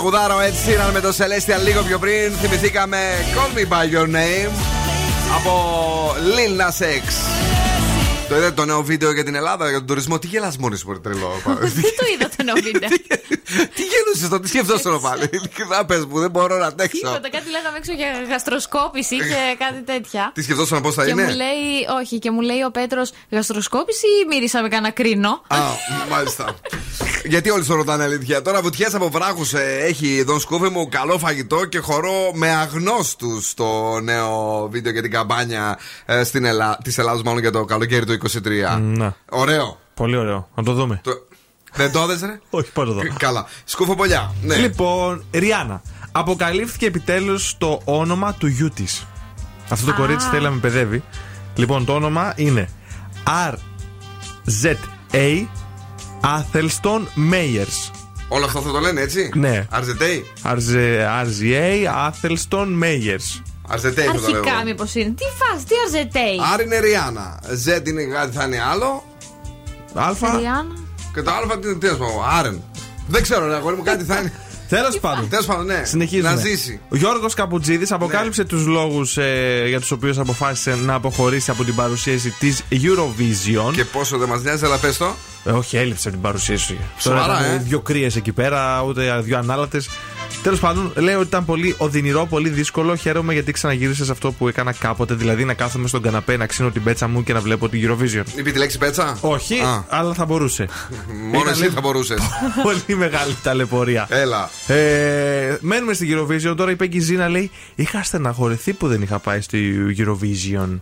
Είναι τραγουδάρο έτσι Sheeran με το Celestial λίγο πιο πριν. Θυμηθήκαμε Call Me By Your Name από Lil Nas X. Το είδατε το νέο βίντεο για την Ελλάδα, για τον τουρισμό; Τι γελάς μόνη μου, ρε τρελό. Δεν το είδα το νέο βίντεο. Τι γελούσε το, τι σκεφτόσαι πάλι. Να πες μου, δεν μπορώ να αντέξω. Τίποτα, κάτι λέγαμε έξω για γαστροσκόπηση και κάτι τέτοια. Τι σκεφτόσαι πώς θα Και είναι; μου λέει, όχι, και μου λέει ο Πέτρος, γαστροσκόπηση ή μύρισα με κανένα κρίνο; Α, μάλιστα. Γιατί όλοι το ρωτάνε αλήθεια. Τώρα βουτιές από βράχους έχει εδώ σκούφε μου καλό φαγητό και χορό με αγνώστους στο νέο βίντεο για την καμπάνια ε, στην Ελλά... της Ελλάδα, μάλλον για το καλοκαίρι του 23. Ναι. Ωραίο. Πολύ ωραίο. Να το δούμε. Το... Δεν το έδεσαι, ρε; Όχι, πάω να το δω. Καλά. Σκούφο πολλιά. Ναι. Λοιπόν, Ριάννα. Αποκαλύφθηκε επιτέλους το όνομα του γιού της. Αυτό το Α. κορίτσι θέλει να με παιδεύει. Λοιπόν, το όνομα είναι RZA Athelston Meyers. Όλο αυτό θα το λένε έτσι; Ναι. Αρζετέι. RZA Athelston Meyers. Αρζετέι θα το λέω. Αρχικά μήπως είναι. Τι φας, τι αρζετέι. Άρ είναι Ριάννα. Z είναι κάτι θα είναι άλλο. Αλφα. Ριάννα. Και το Α τι τι να σου πω. Άρεν. Δεν ξέρω, ρε αγόρι μου, κάτι θα είναι. Τέλος πάντων. Τέλος πάντων, ναι. Συνεχίζουμε. Να ζήσει. Ο Γιώργος Καπουτζίδη αποκάλυψε τους λόγους ε, για τους οποίους αποφάσισε να αποχωρήσει από την παρουσίαση της Eurovision. Και πόσο δεν μας νοιάζει, αλλά πες το. Ε, όχι, έλειψε από την παρουσίαση. Σοβαρά, Τώρα ήταν ε. Δύο κρύες εκεί πέρα, ούτε δύο ανάλατες. Τέλος πάντων, λέει ότι ήταν πολύ οδυνηρό, πολύ δύσκολο. Χαίρομαι γιατί ξαναγύρισες σε αυτό που έκανα κάποτε. Δηλαδή να κάθομαι στον καναπέ, να ξύνω την πέτσα μου και να βλέπω την Eurovision. Είπε τη λέξη πέτσα; Όχι, Α. αλλά θα μπορούσε. Μόνο Ήταν εσύ λίγο- θα μπορούσες. πολύ μεγάλη ταλαιπωρία. Έλα. Ε, μένουμε στην Eurovision. Τώρα η Πέγκη Ζήνα λέει: Είχα στεναχωρηθεί που δεν είχα πάει στο Eurovision.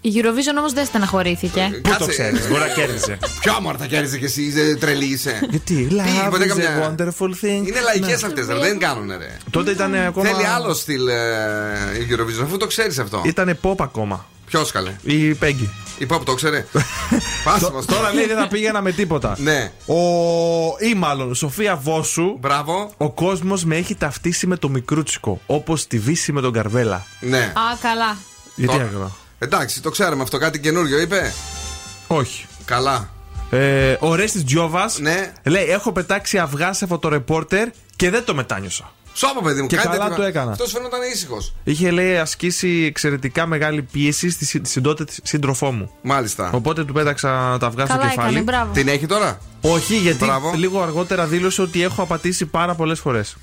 Η Eurovision όμως δεν στεναχωρήθηκε. Πού το ξέρεις, μπορεί να κέρδισε. Ποιο άμα θα κέρδισε κι εσύ, είσαι τρελής είσαι. Γιατί, love ποτέ is καμιά- a wonderful thing. Είναι λαϊκές Ναι. αυτές, δεν κάνουνε ρε. Τότε ήταν ακόμα. Θέλει άλλο στυλ ε, η Eurovision, αφού το ξέρεις αυτό. Ήταν pop ακόμα. Ποιος καλέ; Η Πέγκη. Η Pop το ξέρει. Πάσε μας Τώρα λέει δεν θα πήγαινα με τίποτα. Ναι. Ο... Ή μάλλον, Σοφία Βόσου. Μπράβο. Ο κόσμος με έχει ταυτίσει με το μικρούτσικο. Όπως τη Βύση με τον Καρβέλα. Ναι. Α, καλά. Γιατί Το- έκανα; Εντάξει, το ξέρουμε αυτό. Κάτι καινούριο είπε; Όχι. Καλά. Ε, ο Ρέστης Τζιόβας Ναι. λέει: Έχω πετάξει αυγά σε φωτορεπόρτερ και δεν το μετάνιωσα. Σώπα, παιδί μου, Και κάτι καλά τέτοιο. το έκανα. Αυτός φαίνονταν ήσυχος. Είχε λέει ασκήσει εξαιρετικά μεγάλη πίεση στη συ- συντότητα της σύντροφό μου. Μάλιστα. Οπότε του πέταξα τα αυγά στο Καλά κεφάλι. έκανε, μπράβο. Την έχει τώρα; Όχι, γιατί Μπράβο. λίγο αργότερα δήλωσε ότι έχω απατήσει πάρα πολλές φορές.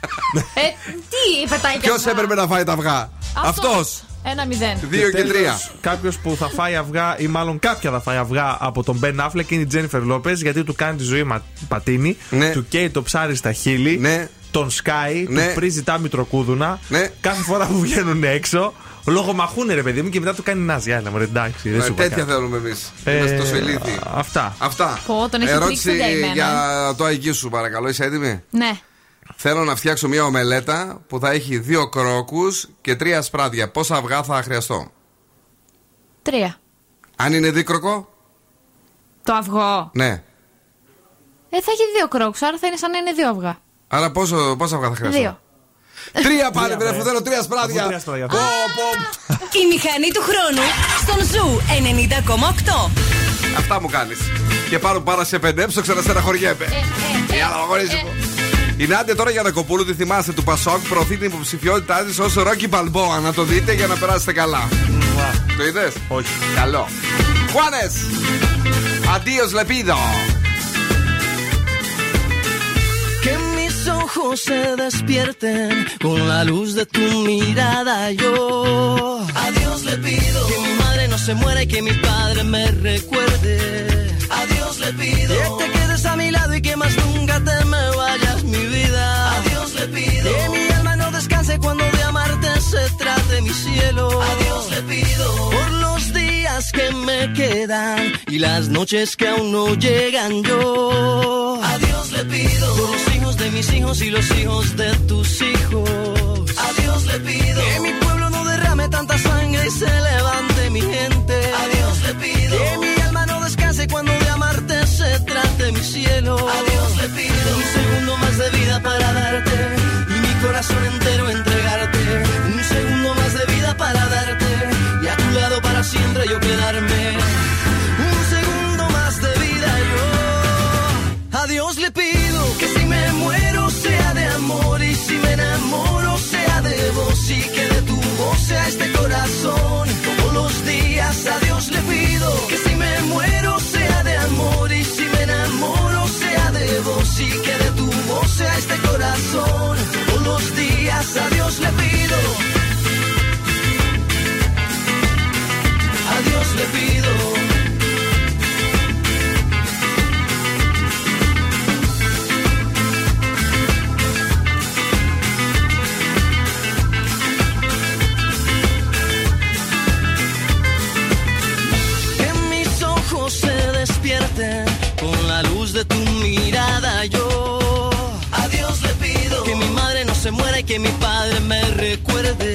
Ε, τι πετάει και Ποιος αυτά. έπρεπε να φάει τα αυγά; Αυτός. Ένα μηδέν. Δύο και τρία. Κάποιος που θα φάει αυγά, ή μάλλον κάποια θα φάει αυγά από τον Μπεν Affleck είναι η Τζένιφερ Λόπες, γιατί του κάνει τη ζωή μα... πατίνι, Ναι. του καίει το ψάρι στα χείλη, Ναι. τον σκάει, Ναι. του πρίζει τα μητροκούδουνα. Ναι. Κάθε φορά που βγαίνουν έξω, λογομαχούν ρε παιδί μου και μετά του κάνει νάζι. Άλλα μου εντάξει, δεν Ε, σου είπα τέτοια κάτι. θέλουμε εμείς. Ε, Είμαστε τόσο ηλίθιοι. Αυτά. Αυτά. Πω, τον έχει Ερώτηση τρίξει τον καημένο, για το αγγί σου, παρακαλώ. Είσαι έτοιμη; Ναι. Θέλω να φτιάξω μια ομελέτα που θα έχει δύο κρόκους και τρία ασπράδια. Πόσα αυγά θα χρειαστώ; Τρία. Αν είναι δίκροκο, Το αυγό. ναι. Ε, θα έχει δύο κρόκους, άρα θα είναι σαν να είναι δύο αυγά. Άρα πόσο, πόσα αυγά θα χρειαστώ; Δύο. Τρία πάλι, Τρία, βρε, βρε. αφού θέλω τρία ασπράδια. Αφού τρία ασπράδια. Πω, πω. Η μηχανή του χρόνου στον Zoo 90,8. Αυτά μου κάνεις. Και πάρω πάρα σε πεντέψω, ξαναστεναχωριέμαι. Ε, Έλα, αγορίζει μου. Η Νάντια τώρα για να κοπούλου τη θυμάστε του Πασόκ προωθεί την υποψηφιότητά τη ω Ρόκι Μπαλμπόα. Να το δείτε για να περάσετε καλά. Το είδε? Όχι. Καλό. Juanes. Adiós, le pido. Que mis ojos se despierten con la luz de tu mirada. Yo a Dios le pido que mi madre no se muera y que mi padre me recuerde. A Dios le pido que te quedes a mi lado y que más nunca te me vayas, mi vida. A Dios le pido que mi alma no descanse cuando de amarte se trate mi cielo. A Dios le pido por los días que me quedan y las noches que aún no llegan. Yo a Dios le pido por los hijos de mis hijos y los hijos de tus hijos. A Dios le pido que mi pueblo no derrame tanta sangre y se levante mi gente. A Dios le pido un segundo más de vida para darte y mi corazón entero entregarte. Un segundo más de vida para darte y a tu lado para siempre yo quedarme. Un segundo más de vida yo. A Dios le pido que si me muero sea de amor y si me enamoro sea de vos y que de tu voz sea este corazón muera y que mi padre me recuerde.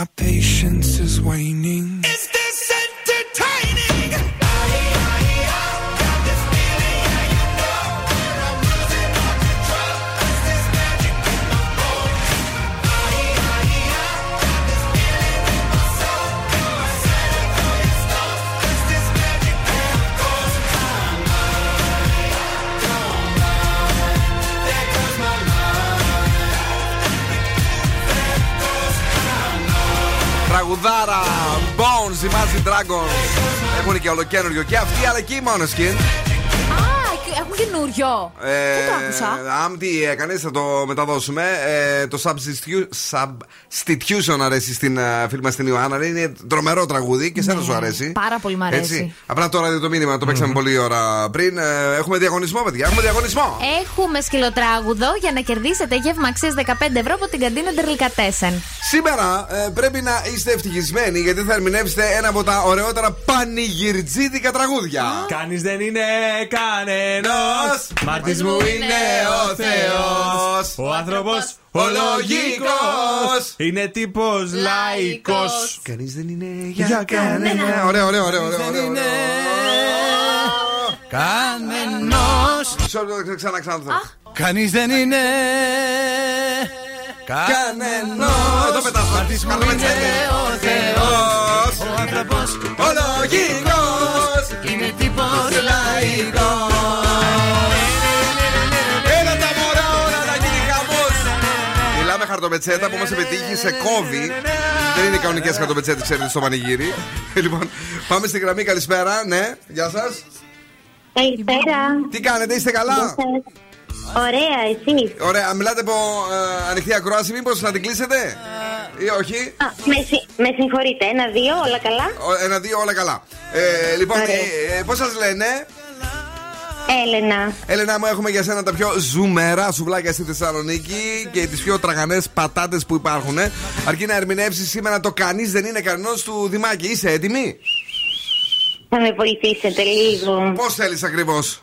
My patience is waning. Imagine Dragons Έχουν και ολοκένουργιο. Και αυτοί αλλά και οι Måneskin Α, έχουν καινούριο. Δεν το άκουσα; Αν τι έκανες, θα το μεταδώσουμε. Ε, το substitu- Substitution αρέσει στην ε, φίλη μας την Ιωάννα. Είναι τρομερό τραγούδι και σένα σου αρέσει. Πάρα πολύ μ' αρέσει. Έτσι. Απλά τώρα το μήνυμα το παίξαμε πολλή ώρα πριν. Ε, έχουμε διαγωνισμό, παιδιά. Έχουμε διαγωνισμό. Έχουμε σκυλοτράγουδο για να κερδίσετε γεύμα αξίας 15 ευρώ από την καντίνα Ντερλικατέσεν. Σήμερα ε, πρέπει να είστε ευτυχισμένοι γιατί θα ερμηνεύσετε ένα από τα ωραιότερα πανηγυρτζίδικα τραγούδια. Κανείς δεν είναι κανένας. Μάρτη μου είναι ο Θεός. Ο άνθρωπος ο λογικό. Είναι τύπος λαϊκός. Κανείς δεν είναι για κανένα. Ωραίο, ωραίο, ωραίο. ωραίο, ωραίο, ωραίο. Κανενός Μισό λεπτό, ξανά, ξανά. το. Κανείς δεν είναι. Κανενός Εδώ πετάς το. Καλό μετσέτε. ο Θεός Θεός. Ο άνθρωπος Ο λογικός. είναι τύπος λαϊκός χαρτοπετσέτα που μας επιτύχει σε κόβι Δεν είναι κανονικές χαρτοπετσέτες ξέρετε στο πανηγύρι Λοιπόν πάμε στη γραμμή καλησπέρα Ναι γεια σας Καλησπέρα. Τι κάνετε είστε καλά; Ωραία, εσύ; Ωραία μιλάτε από ε, ανοιχτή ακρόαση Μήπως να την κλείσετε; Ή όχι; Α, με, συ- με συγχωρείτε, ένα-δύο, όλα καλά; Ο- Ένα-δύο όλα καλά ε, Λοιπόν Ωραία. ε, ε, πώς σας λένε; Έλενα. Έλενα μου έχουμε για σένα τα πιο ζουμερά σουβλάκια στη Θεσσαλονίκη και τις πιο τραγανές πατάτες που υπάρχουν Αρκεί να ερμηνεύσεις σήμερα το κανείς δεν είναι κανένας του Δημάκη Είσαι έτοιμη; Θα με βοηθήσετε λίγο. Πώς θέλεις ακριβώς;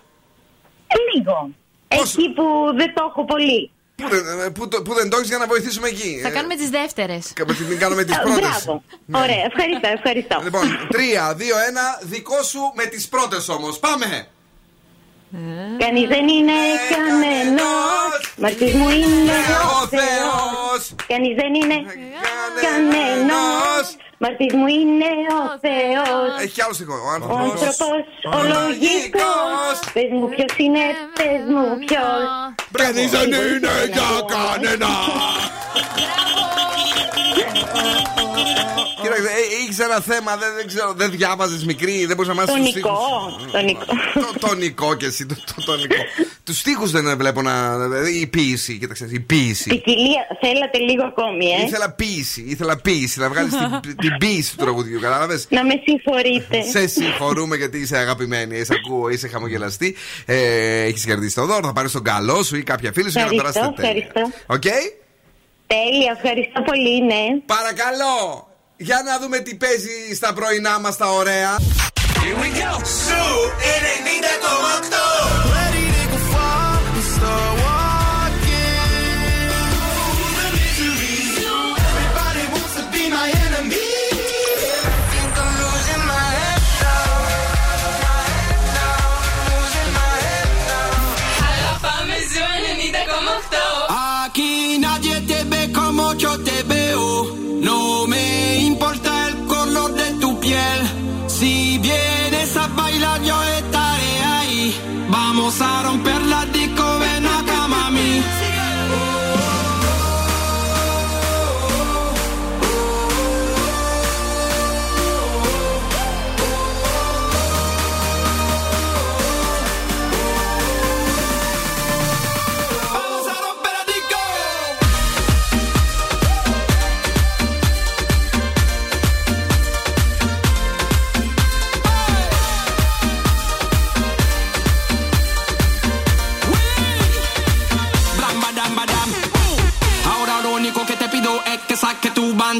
Λίγο. Εκεί που δεν το έχω πολύ. Πού δεν, ε, πού, το- πού δεν το έχεις για να βοηθήσουμε εκεί; Θα Ε, κάνουμε τις δεύτερες. και Μην κάνουμε τις Α, πρώτες Μπράβο. Ωραία, ευχαριστώ, ευχαριστώ. Λοιπόν, 3, 2, 1, δικό σου με τις πρώτες όμως Πάμε Κανεί δεν είναι κανένα. Μαρτύρ μου είναι ο Θεός. Θεός Κανεί δεν είναι κανένα. Μαρτύρ μου είναι ο Θεός. Έχει άλλο στοιχείο Ο Ο άνθρωπος άνθρωπο, ο λογικό. Πες μου ποιος είναι, πες μου ποιος. Κανείς δεν είναι για κανένα Κοίταξε, έχεις ένα θέμα, δεν, δεν ξέρω, δεν διάβαζες μικρή, δεν μπορείς να μάθεις Τονικό. Τονικό. Το τονικό κι εσύ, το, το τονικό. Τους στίχους δεν βλέπω να. Δηλαδή η ποίηση, κοίταξε, η ποίηση. Ποικιλία, θέλατε λίγο ακόμη, ε; Ήθελα ποίηση, ήθελα ποίηση, να βγάλεις την, την ποίηση του τραγουδιού, κατάλαβες; Να με συγχωρείτε. Σε συγχωρούμε γιατί είσαι αγαπημένη, σε ακούω, είσαι χαμογελαστή. Ε, έχεις κερδίσει το δώρο, θα πάρεις τον καλό σου ή κάποια φίλη σου για να Ευχαριστώ, περάσετε τέλεια. ευχαριστώ. Οκ; Τέλεια, ευχαριστώ πολύ, ναι. Παρακαλώ, για να δούμε τι παίζει στα πρωινά μας τα ωραία. Here we go. Σου 90,8.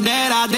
That I did.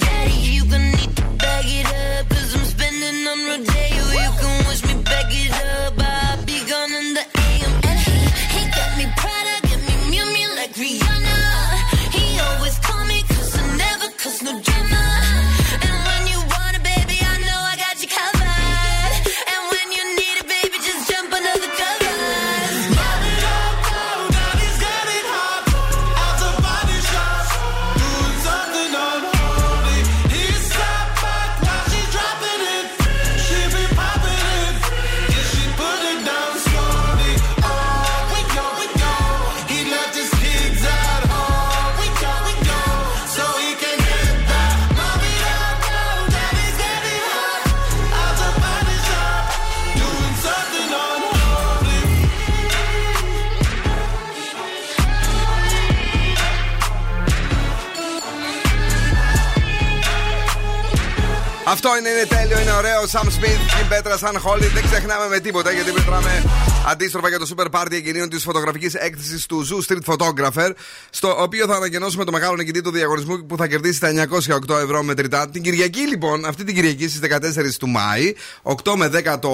Αυτό είναι, είναι τέλειο, είναι ωραίο. Sam Smith, Kim Πέτρα Σαν Holly. Δεν ξεχνάμε με τίποτα γιατί πετράμε Αντίστροφα για το Super Party εγκαινίων της φωτογραφικής έκθεσης του Zoo Street Photographer, στο οποίο θα ανακοινώσουμε το μεγάλο νικητή του διαγωνισμού που θα κερδίσει τα 908 ευρώ μετρητά. Την Κυριακή, λοιπόν, αυτή την Κυριακή στις 14 του Μάη, 8 με 10 το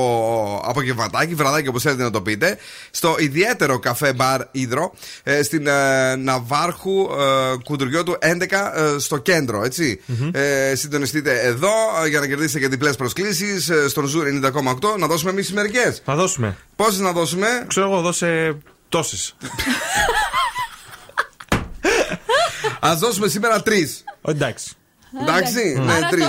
απογευματάκι, βραδάκι όπως θέλετε να το πείτε, στο ιδιαίτερο καφέ μπαρ Ήδρο, ε, στην ε, Ναβάρχου ε, Κουντουριώτου 11 ε, στο κέντρο, έτσι. Ε, συντονιστείτε εδώ ε, για να κερδίσετε και διπλές προσκλήσεις ε, στον Zoo 90,8. Να δώσουμε εμείς μερικές. Θα δώσουμε. Πόσες να δώσουμε; Ξέρω εγώ, δώσε τόσες. Α δώσουμε σήμερα τρεις. Εντάξει. Εντάξει, ναι, Άρα τρεις.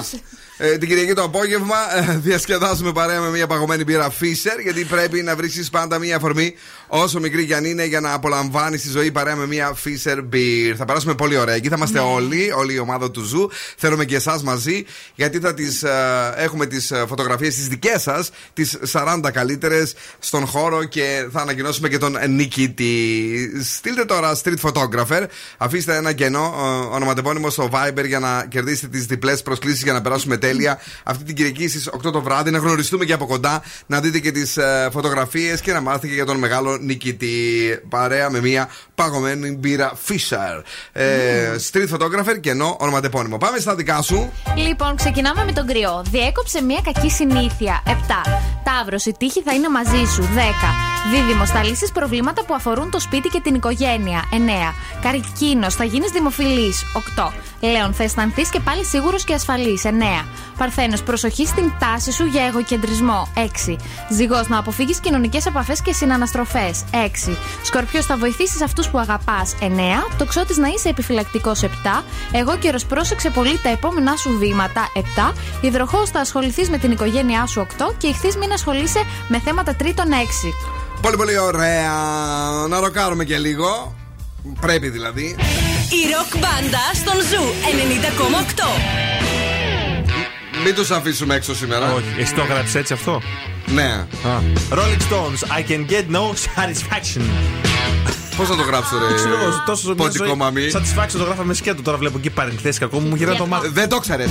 Δώσε. Ε, την Κυριακή το απόγευμα ε, διασκεδάζουμε παρέα με μια παγωμένη μπύρα Fischer γιατί πρέπει να βρίσκεις πάντα μια αφορμή όσο μικρή κι αν είναι για να απολαμβάνεις τη ζωή παρέα με μια Fischer Beer. Θα περάσουμε πολύ ωραία. Εκεί θα είμαστε όλοι, όλη η ομάδα του Zoo. Θέλουμε και εσάς μαζί γιατί θα τις, ε, έχουμε τις φωτογραφίες τις δικές σας, τις 40 καλύτερες στον χώρο και θα ανακοινώσουμε και τον νικητή. Στείλτε τώρα street photographer, αφήστε ένα κενό ε, ονοματεπώνυμο στο Viber για να κερδίσετε τις διπλές προσκλήσεις για να περάσουμε τέλεια αυτή την Κυριακή στις 8 το βράδυ, να γνωριστούμε και από κοντά, να δείτε και τις φωτογραφίες και να μάθετε και για τον μεγάλο νικητή. Παρέα με μια παγωμένη μπύρα Fisher. Ε, street photographer, κενό ονοματεπώνυμο. Πάμε στα δικά σου. Λοιπόν, ξεκινάμε με τον κρυό. Διέκοψε μια κακή συνήθεια. 7. Ταύρος, η τύχη θα είναι μαζί σου. 10. Δίδυμος, θα λύσεις προβλήματα που αφορούν το σπίτι και την οικογένεια. 9. Καρκίνος, θα γίνεις δημοφιλής. 8. Λέων, θα αισθανθείς και πάλι σίγουρος και ασφαλής. 9. Παρθένος, προσοχή στην τάση σου για εγωκεντρισμό. 6. Ζυγός, να αποφύγεις κοινωνικές επαφές και συναναστροφές. 6. Σκορπιός, θα βοηθήσεις αυτούς που αγαπάς. 9. Τοξότη, να είσαι επιφυλακτικός. 7. Αιγόκερως, πρόσεξε πολύ τα επόμενά σου βήματα. 7. Υδροχόος, θα ασχοληθείς με την οικογένειά σου. 8. Και Ιχθύς, μην ασχολείσαι με θέματα τρίτων. 6. Πολύ πολύ ωραία. Να ροκάρουμε και λίγο. Πρέπει δηλαδή. Η ροκ μπάντα στον Zoo 90,8. Μην τους αφήσουμε έξω σήμερα. Όχι. Εσύ το έγραψες έτσι αυτό; Ναι. Α. Rolling Stones, I can get no satisfaction. Πώς θα το γράψω, ρε. Ξέρω εγώ, τόσο μια Ποντικό ζωή. μαμί; Satisfaction το γράφαμε σκέτο. Τώρα βλέπω εκεί παρενθέσει κακό μου γυρνά το μάτι. Δεν το ξέρες.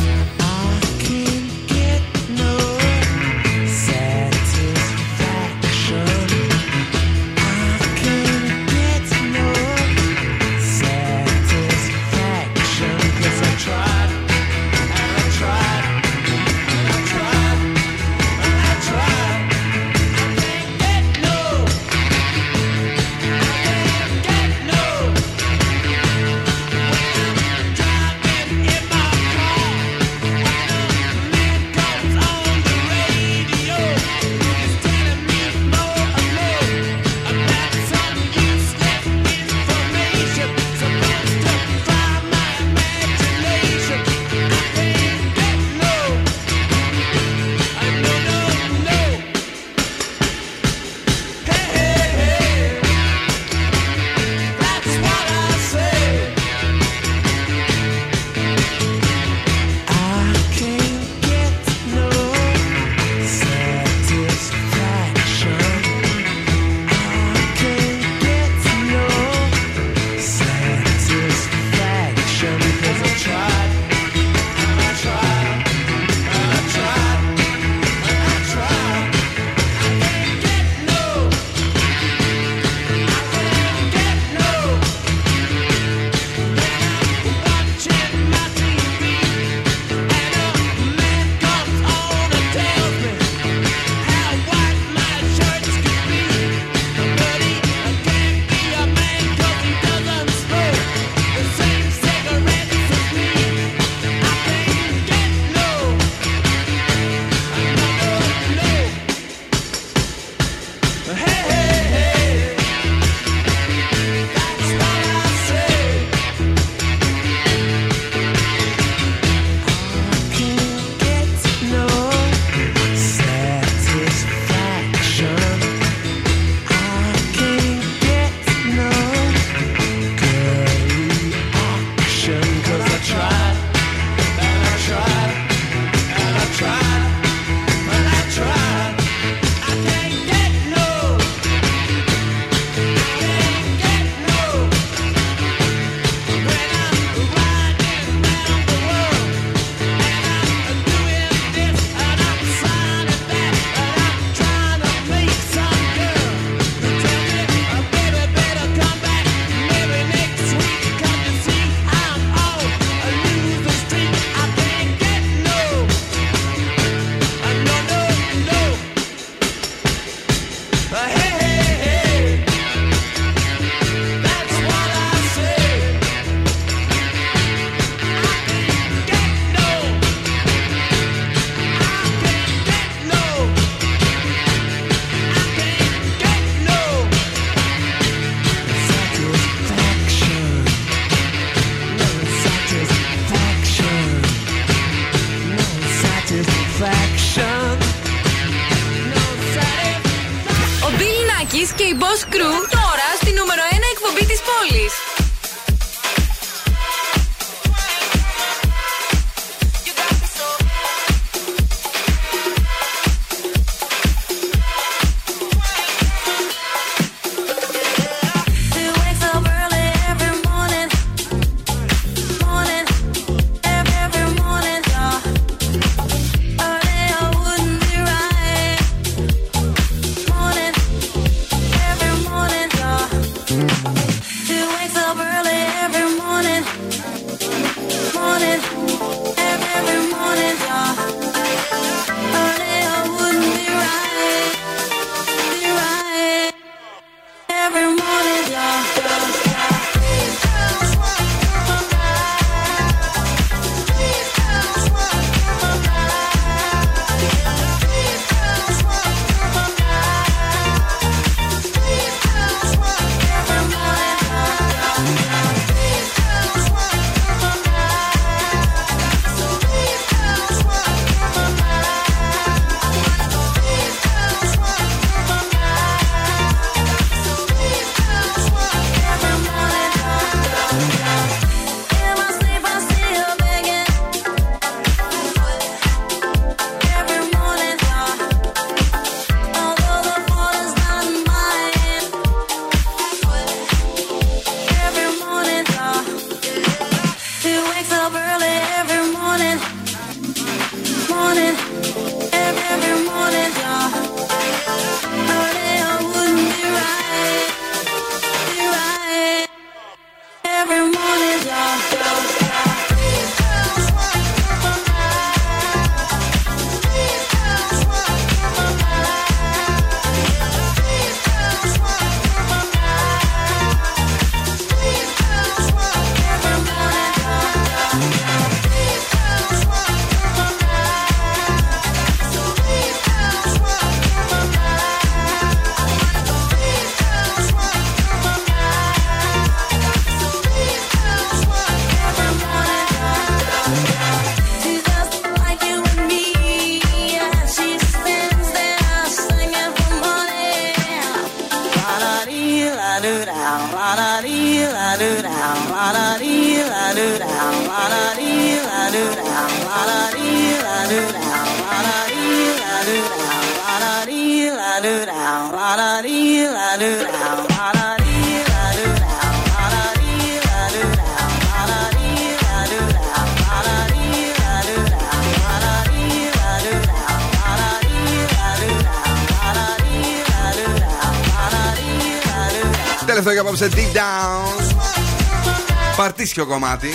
Παρτίσιο κομμάτι.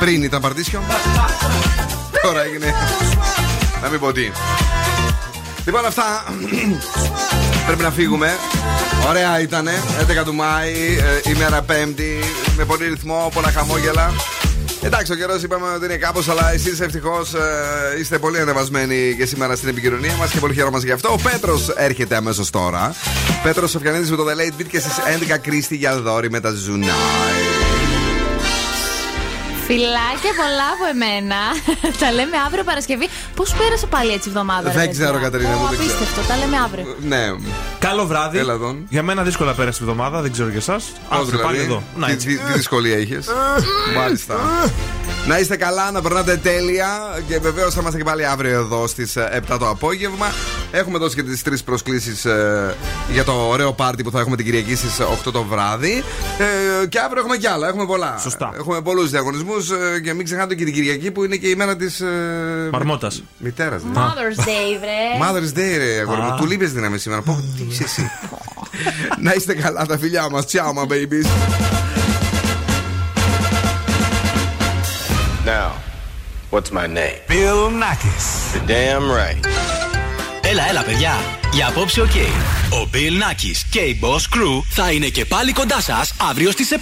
Πριν ήταν παρτίσιο. Τώρα έγινε. Να μην πω τι. Λοιπόν, αυτά. Πρέπει να φύγουμε. Ωραία ήταν. 11 του Μάη, ε, ημέρα Πέμπτη. Με πολύ ρυθμό, πολλά χαμόγελα. Εντάξει, ο καιρός είπαμε ότι είναι κάπως, αλλά εσείς ευτυχώς είστε πολύ ανεβασμένοι και σήμερα στην επικοινωνία μας και πολύ χαιρόμαστε γι' αυτό. Ο Πέτρος έρχεται αμέσως τώρα. Πέτρος Σοφιανίδης με το The Late Beat και στις 11 Κρίστη για δόρυ με τα Zoo Night. Φιλάκια πολλά από εμένα. τα λέμε αύριο Παρασκευή. Πώς πέρασε πάλι έτσι η εβδομάδα, ρε Δεν παιδιά; ξέρω, Κατερίνα Ω, μου, δεν ξέρω. Απίστευτο, τα λέμε αύριο. Ναι. Καλό βράδυ. Έλα εδώ. Για μένα δύσκολα πέρασε η εβδομάδα, δεν ξέρω για εσάς. Πώς πάλι εδώ. Να, Τι, έτσι. τι, τι δυσκολία είχες; Μάλιστα. Να είστε καλά, να περνάτε τέλεια και βεβαίως θα είμαστε και πάλι αύριο εδώ στις 7 το απόγευμα. Έχουμε δώσει και τις τρεις προσκλήσεις για το ωραίο πάρτι που θα έχουμε την Κυριακή στις 8 το βράδυ. Ε, και αύριο έχουμε κι άλλα, έχουμε πολλά. Σωστά. Έχουμε πολλούς διαγωνισμούς και μην ξεχάσετε και την Κυριακή που είναι και η μέρα της. Ε, Μαρμότας. Μητέρας. Mother's Day, βρε. Mother's Day, ρε αγόρι μου. Α. Του λείπει δύναμη σήμερα. Πω, τι είσαι εσύ. Να είστε καλά, τα φιλιά μας. Ciao, my babies. Now, what's my name? Bill Nackis. You're damn right. Έλα, έλα, παιδιά. Για απόψε ο Ο Bill Nackis και η Boss Crew θα είναι και πάλι κοντά σας αύριο στις 7.